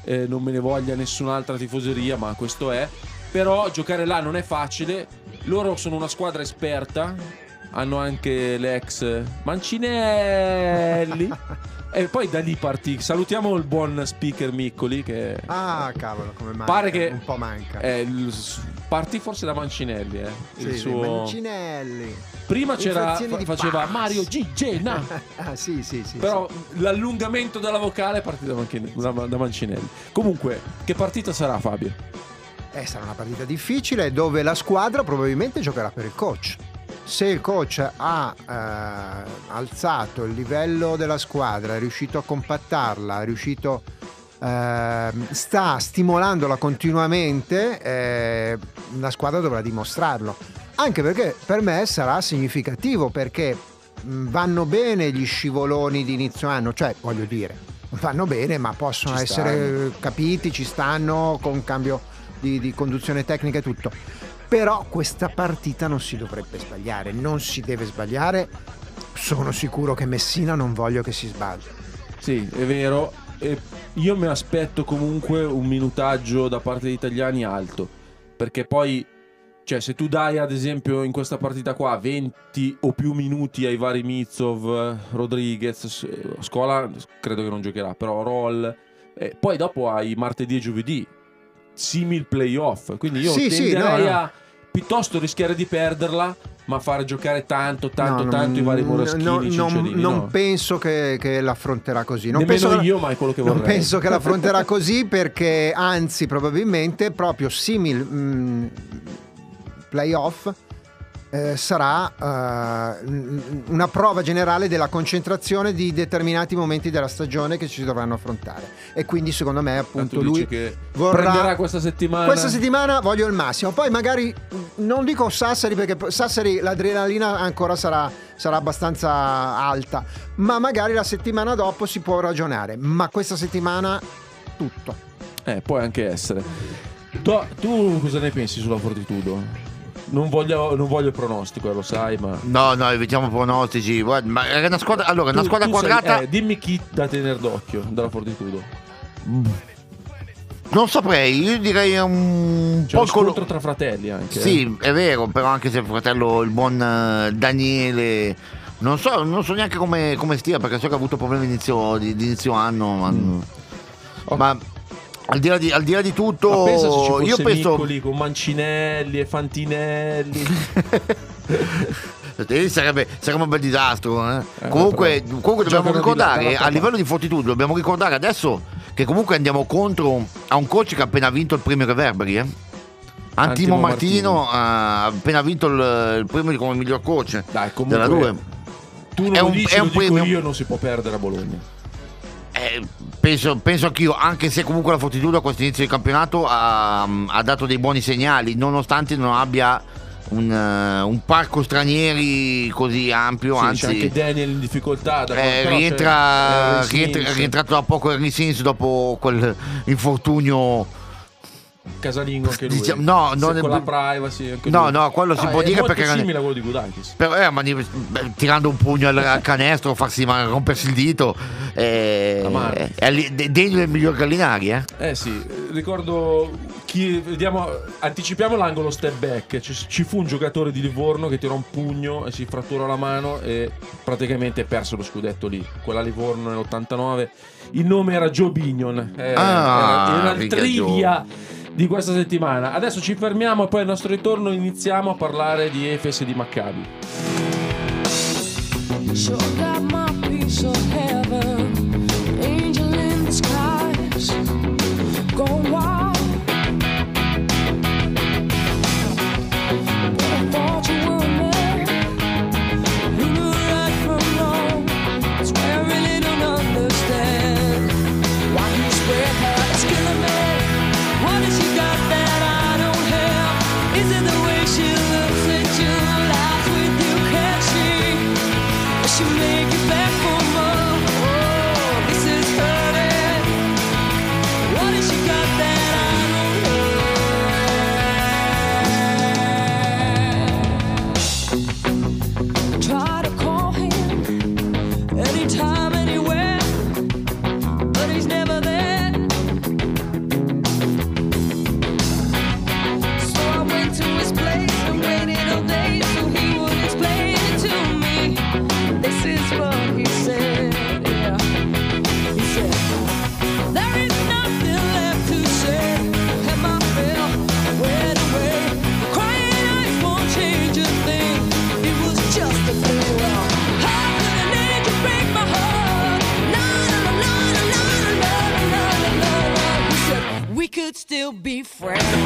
Eh, non me ne voglia nessun'altra tifoseria, ma questo è. Però giocare là non è facile. Loro sono una squadra esperta. Hanno anche l'ex Mancinelli. (laughs) e poi da lì partì. Salutiamo il buon speaker Miccoli che Ah, cavolo, come manca. Pare che- Un po' manca. il- partì forse da Mancinelli. Eh. Sì, il sì, suo... Mancinelli. Prima c'era fa- faceva pass. Mario Gigena. (laughs) Ah, sì, sì, sì. Però l'allungamento della vocale è partito da, Manchin- da- da Mancinelli. Comunque, che partita sarà Fabio? sì. Eh, sarà una partita difficile dove la squadra probabilmente giocherà per il coach. Se il coach ha eh, alzato il livello della squadra, è riuscito a compattarla, è riuscito ehm, sta stimolandola continuamente, eh, la squadra dovrà dimostrarlo. Anche perché per me sarà significativo perché vanno bene gli scivoloni di inizio anno, cioè voglio dire, vanno bene ma possono Ci essere capiti, ci stanno con cambio di, di conduzione tecnica e tutto. Però questa partita non si dovrebbe sbagliare, non si deve sbagliare. Sono sicuro che Messina non voglio che si sbagli. Sì, è vero. E io mi aspetto comunque un minutaggio da parte degli italiani alto. Perché poi, cioè, se tu dai ad esempio in questa partita qua 20 o più minuti ai vari Mitsov, Rodriguez, Scola credo che non giocherà, però Roll. e poi dopo hai martedì e giovedì, simil playoff. Quindi io Sì, sì, tenderei no, no. a piuttosto rischiare di perderla, ma fare giocare tanto, tanto, No, tanto i vari non- Moraschini, no, non, non no. penso che, che l'affronterà così. Non Nemmeno penso, io, ma è quello che non vorrei. penso che l'affronterà (laughs) così perché, anzi, probabilmente proprio simil mh, playoff eh, sarà eh, una prova generale della concentrazione di determinati momenti della stagione che ci dovranno affrontare. E quindi, secondo me, appunto, lui vorrà prenderà questa settimana. questa settimana voglio il massimo. Poi magari mh, non dico Sassari perché Sassari l'adrenalina ancora sarà, sarà abbastanza alta, ma magari la settimana dopo si può ragionare. Ma questa settimana tutto. Eh, può anche essere. Tu, tu cosa ne pensi sulla Fortitudo? Non voglio, non voglio pronostico, eh, lo sai, ma. No, no, evitiamo pronostici. Guarda, ma era una squadra, allora, una Tu- squadra tu sei- quadrata. eh, dimmi chi da tenere d'occhio dalla Fortitudo. Non saprei, io direi un C'è po' il scontro tra fratelli anche. eh. Sì, è vero, però anche se il fratello, il buon eh, Daniele, non so, non so neanche come, come stia, perché so che ha avuto problemi inizio, di, di inizio anno. Ma, Mm. ma al, di là di, al di là di tutto, fosse io penso. Miccoli con Mancinelli e Fantinelli. (laughs) Eh, Sarebbe, sarebbe un bel disastro. eh. Eh, comunque, però- comunque dobbiamo giocano di là, ricordare a livello di fortitudo, dobbiamo ricordare adesso che comunque andiamo contro a un coach che ha appena vinto il premio Reverberi. Eh? Antimo Antimo Martino ha appena vinto il, il premio come miglior coach Dai, della comunque 2. tu non È lo un- dici, è un premio. io, non si può perdere a Bologna. Eh, penso, penso anch'io, anche se comunque la Fortitudo a questo inizio di campionato ha, ha dato dei buoni segnali, nonostante non abbia un, eh, un parco stranieri così ampio, Sì, anzi anche Daniel in difficoltà. eh, rientra, rientra- rientrato da poco Henry Sims dopo quel infortunio. Casalingo anche lui. Diciamo- no, non è- con la privacy. Anche No, lui. no, quello si Ah, può è dire perché- simile a quello di Gudakis. Però, eh, ma di- beh, tirando un pugno al, al canestro, farsi ma- rompersi il dito, eh, è lì- de- degno del miglior Gallinari. Eh? Eh sì, ricordo chi, vediamo, anticipiamo l'angolo step back. Ci, ci fu un giocatore di Livorno che tirò un pugno e si fratturò la mano e praticamente perse lo scudetto lì. Quella Livorno nell'89. Il nome era Joe Bignon. Eh, Ah, era, mica trivia di questa settimana. Adesso ci fermiamo e poi al nostro ritorno iniziamo a parlare di Efes e di Maccabi. Sure be friends.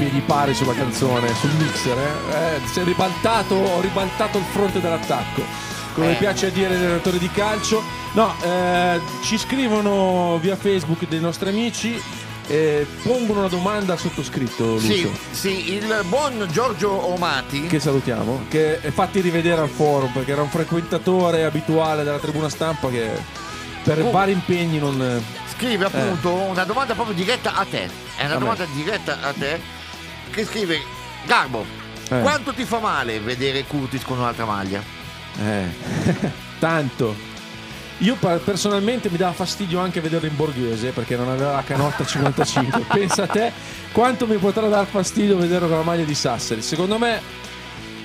Piedi pari sulla canzone, sul mixer. Eh? Eh, si è ribaltato, ho ribaltato il fronte dell'attacco. Come Eh. piace dire ai allenatori di calcio. No, eh, ci scrivono via Facebook dei nostri amici e pongono una domanda al sottoscritto, Lucio. Sì, sì, il buon Giorgio Omati. Che salutiamo, che è fatti rivedere al forum perché era un frequentatore abituale della tribuna stampa che per Oh. vari impegni non. Scrive appunto una domanda proprio diretta a te. È una A me. domanda diretta a te. Che scrive Garbo. Eh. Quanto ti fa male vedere Curtis con un'altra maglia? Eh, (laughs) tanto. Io personalmente mi dava fastidio anche vederlo in borghese perché non aveva la canotta 55. (laughs) Pensa a te quanto mi potrà dar fastidio vederlo con la maglia di Sassari. Secondo me,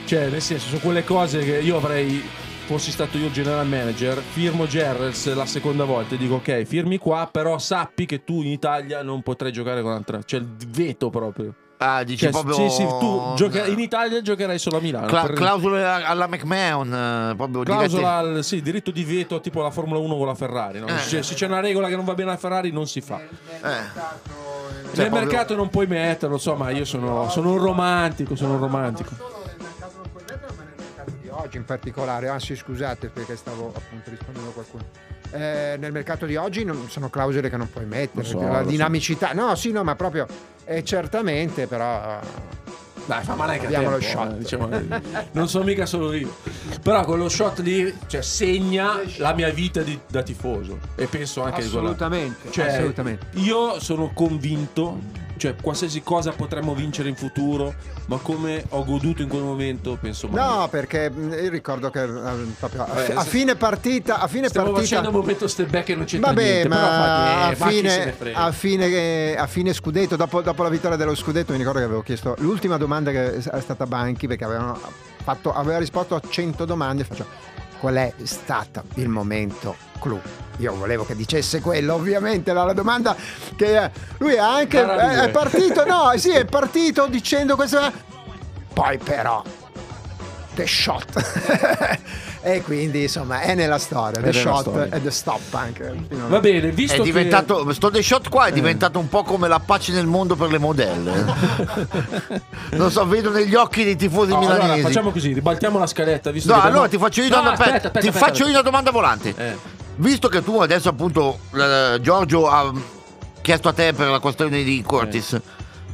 cioè, nel senso, sono quelle cose che io avrei, fossi stato io il general manager, firmo Gerrels la seconda volta e dico ok, firmi qua, però sappi che tu in Italia non potrai giocare con un'altra. Cioè, il veto proprio. Ah, dici Cioè, proprio. sì, sì, tu gioca- in Italia giocherai solo a Milano. Cla- per- clausole alla McMahon. eh, Proprio Clausola al sì, diritto di veto tipo la Formula 1 con la Ferrari. no? Eh. Se, se c'è una regola che non va bene alla Ferrari, non si fa. Eh. Cioè, nel proprio- mercato non puoi metterlo, so, ma io sono, sono un romantico, sono un romantico. Oggi in particolare. Ah sì, scusate perché stavo appunto rispondendo a qualcuno. Eh, nel mercato di oggi non- sono clausole che non puoi mettere. So, la lo so. dinamicità. No, sì, no, ma proprio eh, certamente, però. Dai, fa male anche a Abbiamo tempo, lo shot. eh, diciamo, eh, non sono mica solo io. Però quello shot lì cioè, segna la mia vita di- da tifoso. E penso anche di. Assolutamente, Cioè, assolutamente. Io sono convinto, cioè qualsiasi cosa potremmo vincere in futuro, ma come ho goduto in quel momento, penso mai. No, perché mh, io ricordo che eh, proprio a, Eh, a fine partita, a fine Stiamo partita. facendo un momento step back e non c'entra Vabbè, niente, però ma, fa a, se ne fine, a, fine, a fine scudetto, dopo, dopo la vittoria dello scudetto, mi ricordo che avevo chiesto l'ultima domanda che è stata a Banchi perché avevano fatto, aveva risposto a 100 domande. Faccio, qual è stato il momento clou? Io volevo che dicesse quello, ovviamente, era la domanda che eh, lui è anche Gara è, è partito, no, (laughs) sì, è partito dicendo questa. Poi però The Shot. (laughs) e quindi insomma è nella storia, The È nella Shot storia. e The Stop anche. Va bene, visto È diventato, sto The Shot Eh. qua è diventato un po' come la pace nel mondo per le modelle. (laughs) non so, vedo negli occhi dei tifosi che... No, allora milanesi. facciamo così, ribaltiamo la scaletta. Visto No, che allora abbiamo- ti faccio io, No, una, aspetta, aspetta, aspetta, ti aspetta. faccio io una domanda volante. Eh. Visto che tu adesso appunto eh, Giorgio ha chiesto a te per la questione di Curtis,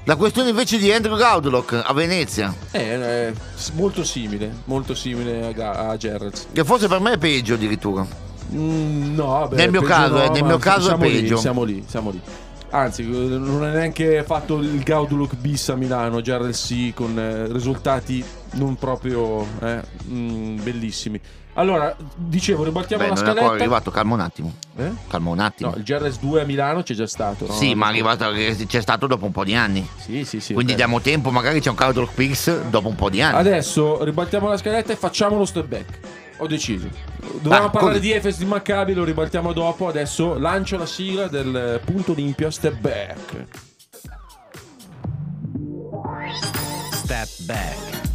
la questione invece di Andrew Gaudlock a Venezia, Eh, eh, molto simile, molto simile a, Ga- a Gerrard. che forse per me è peggio addirittura. Mm, no, vabbè, Nel mio peggio caso, no, eh, nel mio caso è siamo lì, peggio. siamo lì, siamo lì. Anzi, eh, non è neanche fatto il Gauduluk bis a Milano, Gerrard sì, con eh, risultati non proprio eh, mm, bellissimi. Allora, dicevo, ribaltiamo Beh, la non è ancora scaletta. arrivato, calma un attimo. Eh? Calma un attimo. No, il GRS 2 a Milano c'è già stato. no? sì, ma è arrivato, c'è stato dopo un po' di anni. Sì, sì, sì. Quindi ok. diamo tempo, magari c'è un Gaudlock Pix dopo un po' di anni. Adesso ribaltiamo la scaletta e facciamo lo step back. Ho deciso. Dovevamo Ah, parlare come- di Efes di Maccabi, lo ribaltiamo dopo. Adesso lancio la sigla del punto Olimpia step back. Step back.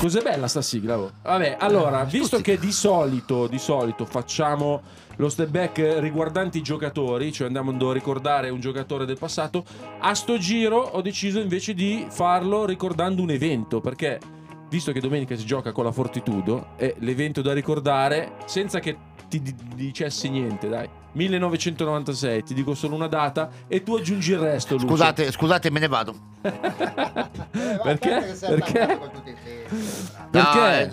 Cos'è bella sta sigla? oh? Vabbè, allora, visto che di solito, di solito facciamo lo step back riguardante i giocatori, cioè andiamo a ricordare un giocatore del passato, a sto giro ho deciso invece di farlo ricordando un evento, perché visto che domenica si gioca con la Fortitudo, è l'evento da ricordare senza che ti di- dicessi niente, dai. 1996, ti dico solo una data e tu aggiungi il resto, Lucio. Scusate, scusate, me ne vado. Perché? Perché? Perché? eh,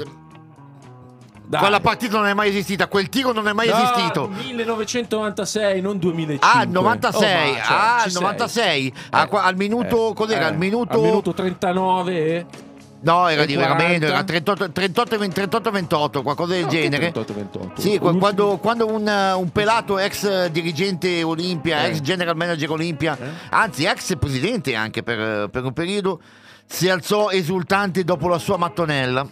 Dai. quella partita non è mai esistita, quel tiro non è mai No, esistito. 1996, non 2005. Ah, il 96, Oh, ma, cioè, ah, ci il sei. 96, Ah, qua- al minuto, Eh, cos'era? eh, al minuto, al minuto 39 e... no, era di era 40. meno, era 38, 38, e 20 38 28, qualcosa del No, genere. 38, 28. Sì, quando, quando un, eh, un pelato ex dirigente Olimpia, Eh. ex general manager Olimpia, Eh. anzi ex presidente anche per, per un periodo, si alzò esultante dopo la sua mattonella.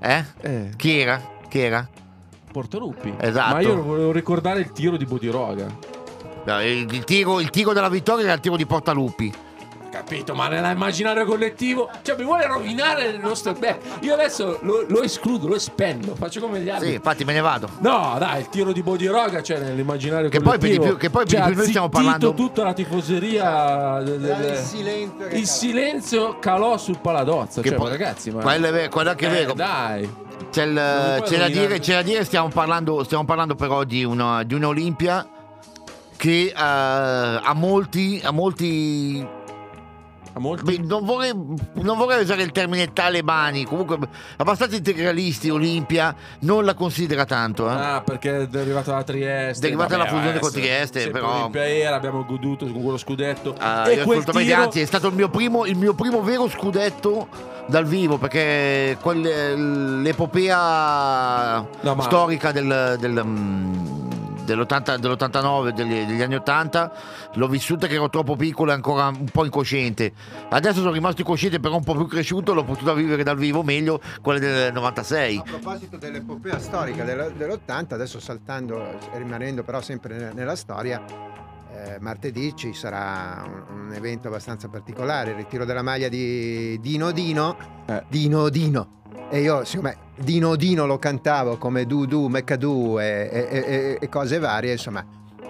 Eh? Eh, Chi era? Chi era? Portaluppi. Esatto. Ma io volevo ricordare il tiro di Bodiroga. Il, il tiro, il tiro della vittoria era il tiro di Portaluppi. Capito, ma nell'immaginario collettivo... Cioè, mi vuole rovinare il nostro back. Io adesso lo, lo escludo, lo espendo. Faccio come gli altri. Sì, infatti me ne vado. No, dai, il tiro di Bodiroga, cioè nell'immaginario Che poi collettivo. più- che poi per cioè, di più noi stiamo parlando- tutta la tifoseria. de- de- de- Il silenzio Il silenzio calò sul paladozzo. Che cioè, poi- ragazzi, ma. quello è vero, quello è che è Eh, vero. Dai. C'è, il- c'è da dire, c'è da dire, stiamo parlando, stiamo parlando però di una, di un'Olimpia che eh, ha molti, ha molti A molti. beh, non, vorrei, non vorrei usare il termine talebani, comunque abbastanza integralisti Olimpia non la considera tanto. eh. Ah, perché è derivata da Trieste. Derivata dalla fusione con adesso, Trieste, però- Olimpia era, abbiamo goduto con quello scudetto. Ah, e quel tiro... anzi è stato il mio, primo, il mio primo vero scudetto dal vivo perché quel- l'epopea No, ma- storica del, del, mm, dell'80 dell'89 degli, degli anni 80 l'ho vissuta che ero troppo piccolo e ancora un po' incosciente. Adesso sono rimasto incosciente però un po' più cresciuto l'ho potuta vivere dal vivo meglio quella del 96 A proposito dell'epopea storica della- dell'80, adesso saltando e rimanendo però sempre ne- nella storia, eh, martedì ci sarà un, un evento abbastanza particolare, il ritiro della maglia di Dino Dino, Eh. Dino Dino e io siccome Dino Dino lo cantavo come Du Du, Meccadu e, e- e- e cose varie, insomma,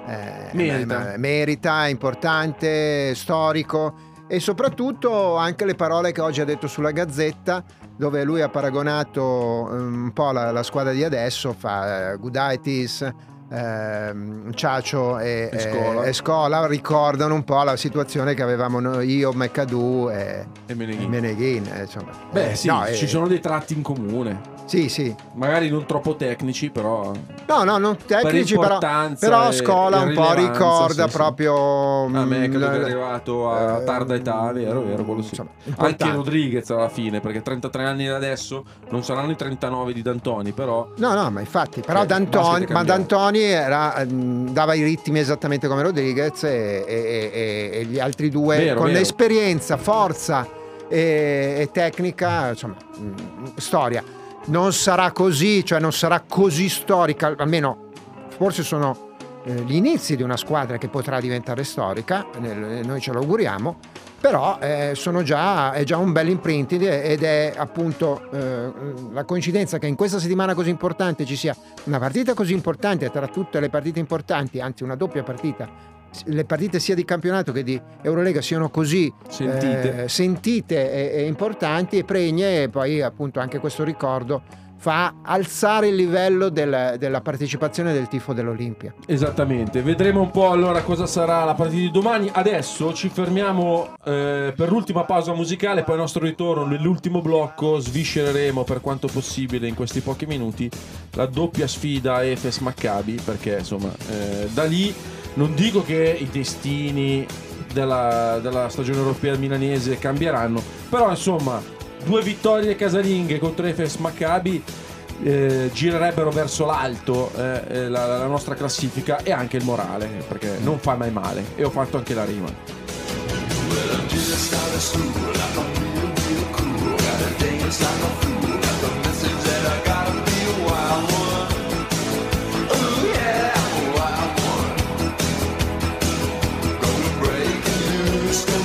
eh, Merita. ma- merita, è importante, storico e soprattutto anche le parole che oggi ha detto sulla Gazzetta dove lui ha paragonato eh, un po' la, la squadra di adesso, fa eh, Gudaitis, ehm, Ciacio e, E Scola. e Scola ricordano un po' la situazione che avevamo noi, io, Meccadu e, E Meneghin. e Meneghin, eh. Beh, Eh, sì, no, ci eh, sono dei tratti in comune. Sì, sì. Magari non troppo tecnici, però. No, no, non tecnici, però, importanza però e- Scola un po' ricorda sì, sì. proprio... A me che mm, è arrivato a eh, tarda età, vero, vero, quello sì. insomma, Anche. Rodriguez alla fine, perché 33 anni da adesso non saranno i 39 di D'Antoni, però No, no, ma infatti, però Eh, D'Antoni, ma. D'Antoni era, mm, dava i ritmi esattamente come Rodriguez e, e- e- e gli altri due Vero, con vero. esperienza, forza e, tecnica, insomma, mm, storia. Non sarà così, cioè non sarà così storica, almeno forse sono eh, gli inizi di una squadra che potrà diventare storica, nel- noi ce lo auguriamo, però eh, già, è già un bel imprinting ed è appunto eh, la coincidenza che in questa settimana così importante ci sia una partita così importante tra tutte le partite importanti, anzi una doppia partita, le partite sia di campionato che di Eurolega siano così Sentite. eh, sentite e, e importanti e pregne e poi appunto anche questo ricordo fa alzare il livello del- della partecipazione del tifo dell'Olimpia. Esattamente, vedremo un po' allora cosa sarà la partita di domani. Adesso ci fermiamo eh, per l'ultima pausa musicale, poi al nostro ritorno nell'ultimo blocco sviscereremo per quanto possibile in questi pochi minuti la doppia sfida Efes Maccabi, perché insomma eh, da lì non dico che i destini della, della stagione europea milanese cambieranno, però insomma due vittorie casalinghe contro Efes Maccabi eh, girerebbero verso l'alto eh, eh, la, la nostra classifica e anche il morale perché non fa mai male. E ho fatto anche la rima. Oh, e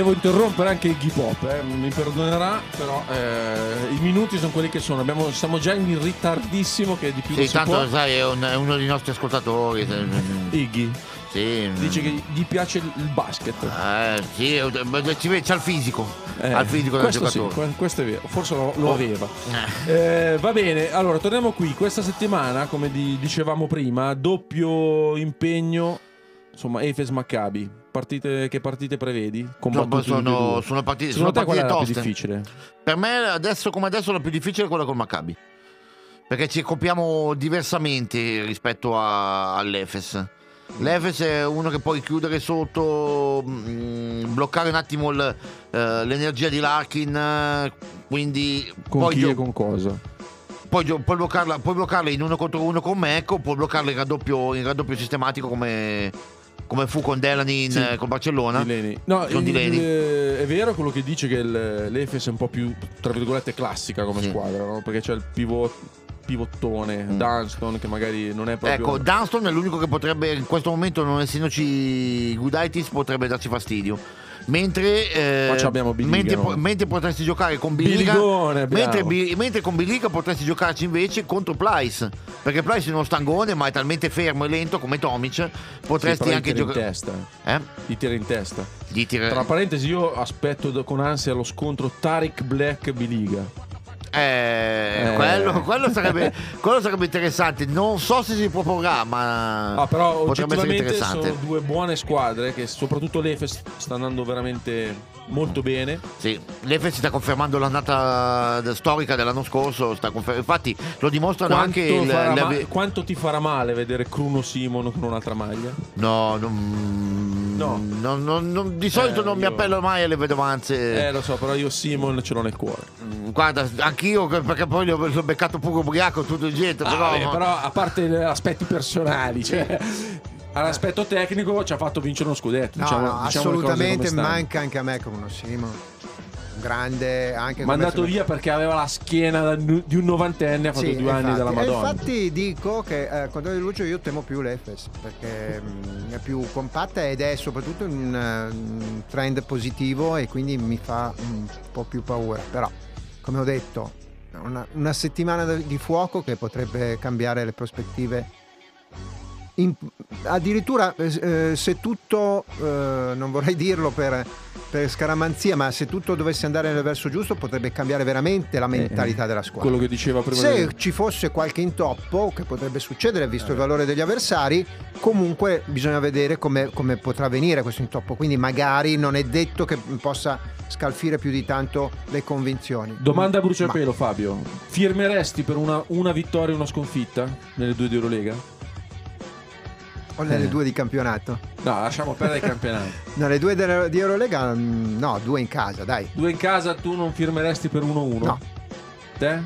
devo interrompere anche il hip hop, eh, mi perdonerà, però eh, i minuti sono quelli che sono. Abbiamo- siamo già in ritardissimo, che di più Sì, tanto può. sai, è, un- è uno dei nostri ascoltatori. Iggy Sì. dice che gli piace il basket. Eh, sì, c'ha il fisico. Eh, ha il fisico del questo sì, giocatore. que- questo è vero, forse lo, lo Oh. aveva. Eh. Eh, va bene, allora torniamo qui. Questa settimana, come di- dicevamo prima, doppio impegno. Insomma, Efes Maccabi. Partite, che partite prevedi? E sono, sono partite, sono te qual è partite la più difficile? Per me adesso come adesso la più difficile è quella col Maccabi. Perché ci copiamo diversamente rispetto a- all'Efes. L'Efes è uno che puoi chiudere sotto, mm, bloccare un attimo il, eh, l'energia di Larkin, quindi Con chi gio- e con cosa? poi gio- puoi bloccarla, puoi bloccarla in uno contro uno con Mecco, puoi bloccarla in raddoppio, in raddoppio sistematico come, come fu con Delany in, Sì. eh, con Barcellona. Dileni. No, Con il- Dileni. eh, è vero quello che dice che il- l'Efes è un po' più, tra virgolette, classica come Sì. squadra, no? Perché c'è il pivot pivottone, Mm. Dunston, che magari non è proprio... Ecco, Dunston è l'unico che potrebbe, in questo momento, non essendoci Gudaitis, potrebbe darci fastidio. Mentre, eh, mentre, po- mentre potresti giocare con Biliga, mentre, Bi- mentre con Biliga potresti giocarci invece contro Plyce. Perché Plyce è uno stangone, ma è talmente fermo e lento come Tomic. Sì, Potresti gli anche in giocare. testa. Eh? Gli tira in testa. Tira- Tra parentesi, io aspetto con ansia lo scontro Tariq Black Biliga. Eh, Eh. Quello, quello sarebbe, quello sarebbe interessante. Non so se si proporrà, ma Ah, però potrebbe essere oggettivamente interessante. sono due buone squadre che soprattutto l'Efes sta andando veramente molto bene. Sì, l'Efes sta confermando l'annata storica dell'anno scorso. sta confer- infatti, lo dimostrano Quanto, anche il. ma- quanto ti farà male vedere Cruno Simon con un'altra maglia? No, non, No. non- non- non- di solito Eh, non mi io- appello mai alle vedovanze. Eh, lo so, però io Simon ce l'ho nel cuore. Mm, Guarda, anch'io perché poi l'ho, l'ho beccato pure ubriaco tutto il gente. Ah, però, vabbè, però a parte gli aspetti personali, cioè, (laughs) all'aspetto tecnico ci ha fatto vincere uno scudetto. No, diciamo, no, diciamo assolutamente manca anche a me come uno Simo. Grande anche Mandato via perché aveva la schiena di un novantenne, ha fatto Sì, due anni infatti. dalla E Madonna. infatti dico che eh, al contrario di Lucio io temo più l'Efes perché mm, è più compatta ed è soprattutto un un trend positivo e quindi mi fa un po' più paura. Però, come ho detto, una, una settimana di fuoco che potrebbe cambiare le prospettive. In- addirittura eh, eh, se tutto, eh, non vorrei dirlo per, per scaramanzia, ma se tutto dovesse andare nel verso giusto potrebbe cambiare veramente la mentalità della squadra. Quello che diceva prima Se di- ci fosse qualche intoppo, che potrebbe succedere visto il valore degli avversari, comunque bisogna vedere come, come potrà venire questo intoppo. Quindi magari non è detto che possa scalfire più di tanto le convinzioni. Domanda a Ma- bruciapelo, Fabio. Firmeresti per una, una vittoria e una sconfitta nelle due di Eurolega? O nelle Eh. due di campionato? No, lasciamo perdere il campionato. (laughs) Nelle due delle- di Eurolega, mm, no, due in casa, dai. Due in casa, tu non firmeresti per 1-1? No. Te?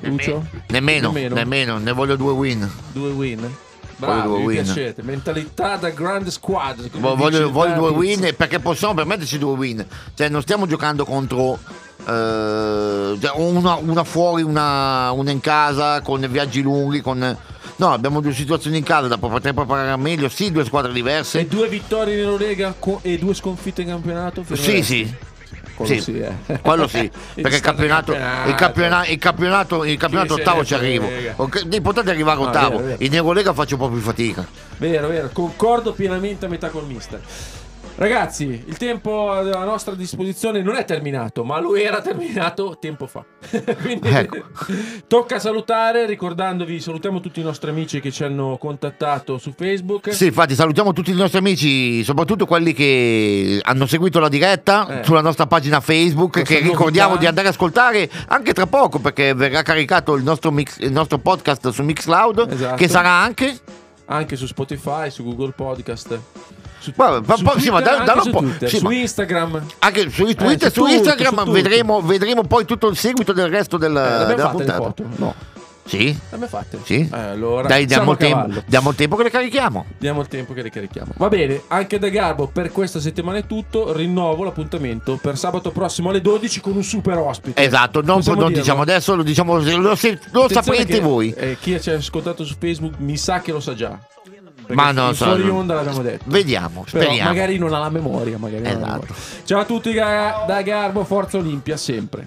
Lucio? Nemmeno, Nemmeno. nemmeno, ne voglio due win. Due win? Voglio due mi win. piacete. Mentalità da grande squadra. Voglio, voglio due win perché possiamo permetterci due win. Cioè, non stiamo giocando contro eh, cioè, una, una fuori, una, una in casa, con viaggi lunghi. Con... No, abbiamo due situazioni in casa da poter preparare meglio. Sì, due squadre E diverse. due vittorie in Eurolega e due sconfitte in campionato? Sì, sì. Quello Sì, sì, eh. quello sì, (laughs) perché il campionato, il campionato, il campionato, il campionato ottavo ci arrivo. Dei potete arrivare Ah, ottavo. vero, vero. In Eurolega faccio un po' più fatica. Vero, vero, concordo pienamente a metà col mister. Ragazzi, il tempo a nostra disposizione non è terminato, ma lui era terminato tempo fa. (laughs) Quindi Ecco. tocca salutare, ricordandovi, salutiamo tutti i nostri amici che ci hanno contattato su Facebook. Sì, infatti salutiamo tutti i nostri amici, soprattutto quelli che hanno seguito la diretta Eh. sulla nostra pagina Facebook, Questa che ricordiamo di andare ad ascoltare anche tra poco perché verrà caricato il nostro, mix- il nostro podcast su Mixcloud, Esatto. che sarà anche... Anche su Spotify, su Google Podcast. Guarda, pa- su sì, ma Twitter, da- dallo su Twitter, sì, su ma- Instagram. Anche su Twitter Eh, su su, tutto, Instagram tutto. vedremo, vedremo poi tutto il seguito del resto del, Eh, della le puntata. foto? No. Sì? L'abbiamo fatte? Sì. Eh, allora, Dai, diamo tempo, diamo il tempo che le carichiamo. Diamo il tempo che ricarichiamo. Va bene, anche da Garbo per questa settimana è tutto. Rinnovo l'appuntamento per sabato prossimo alle 12 con un super ospite. Esatto, non, non dirlo? diciamo adesso, lo, diciamo, lo, lo Attenzione saprete che, voi. eh, chi ci ha ascoltato su Facebook mi sa che lo sa già. Ma non so, fuori onda l'abbiamo detto. Vediamo, Però speriamo. magari non ha la memoria. Magari ha la Esatto. memoria. Ciao a tutti da Garbo, Forza Olimpia sempre.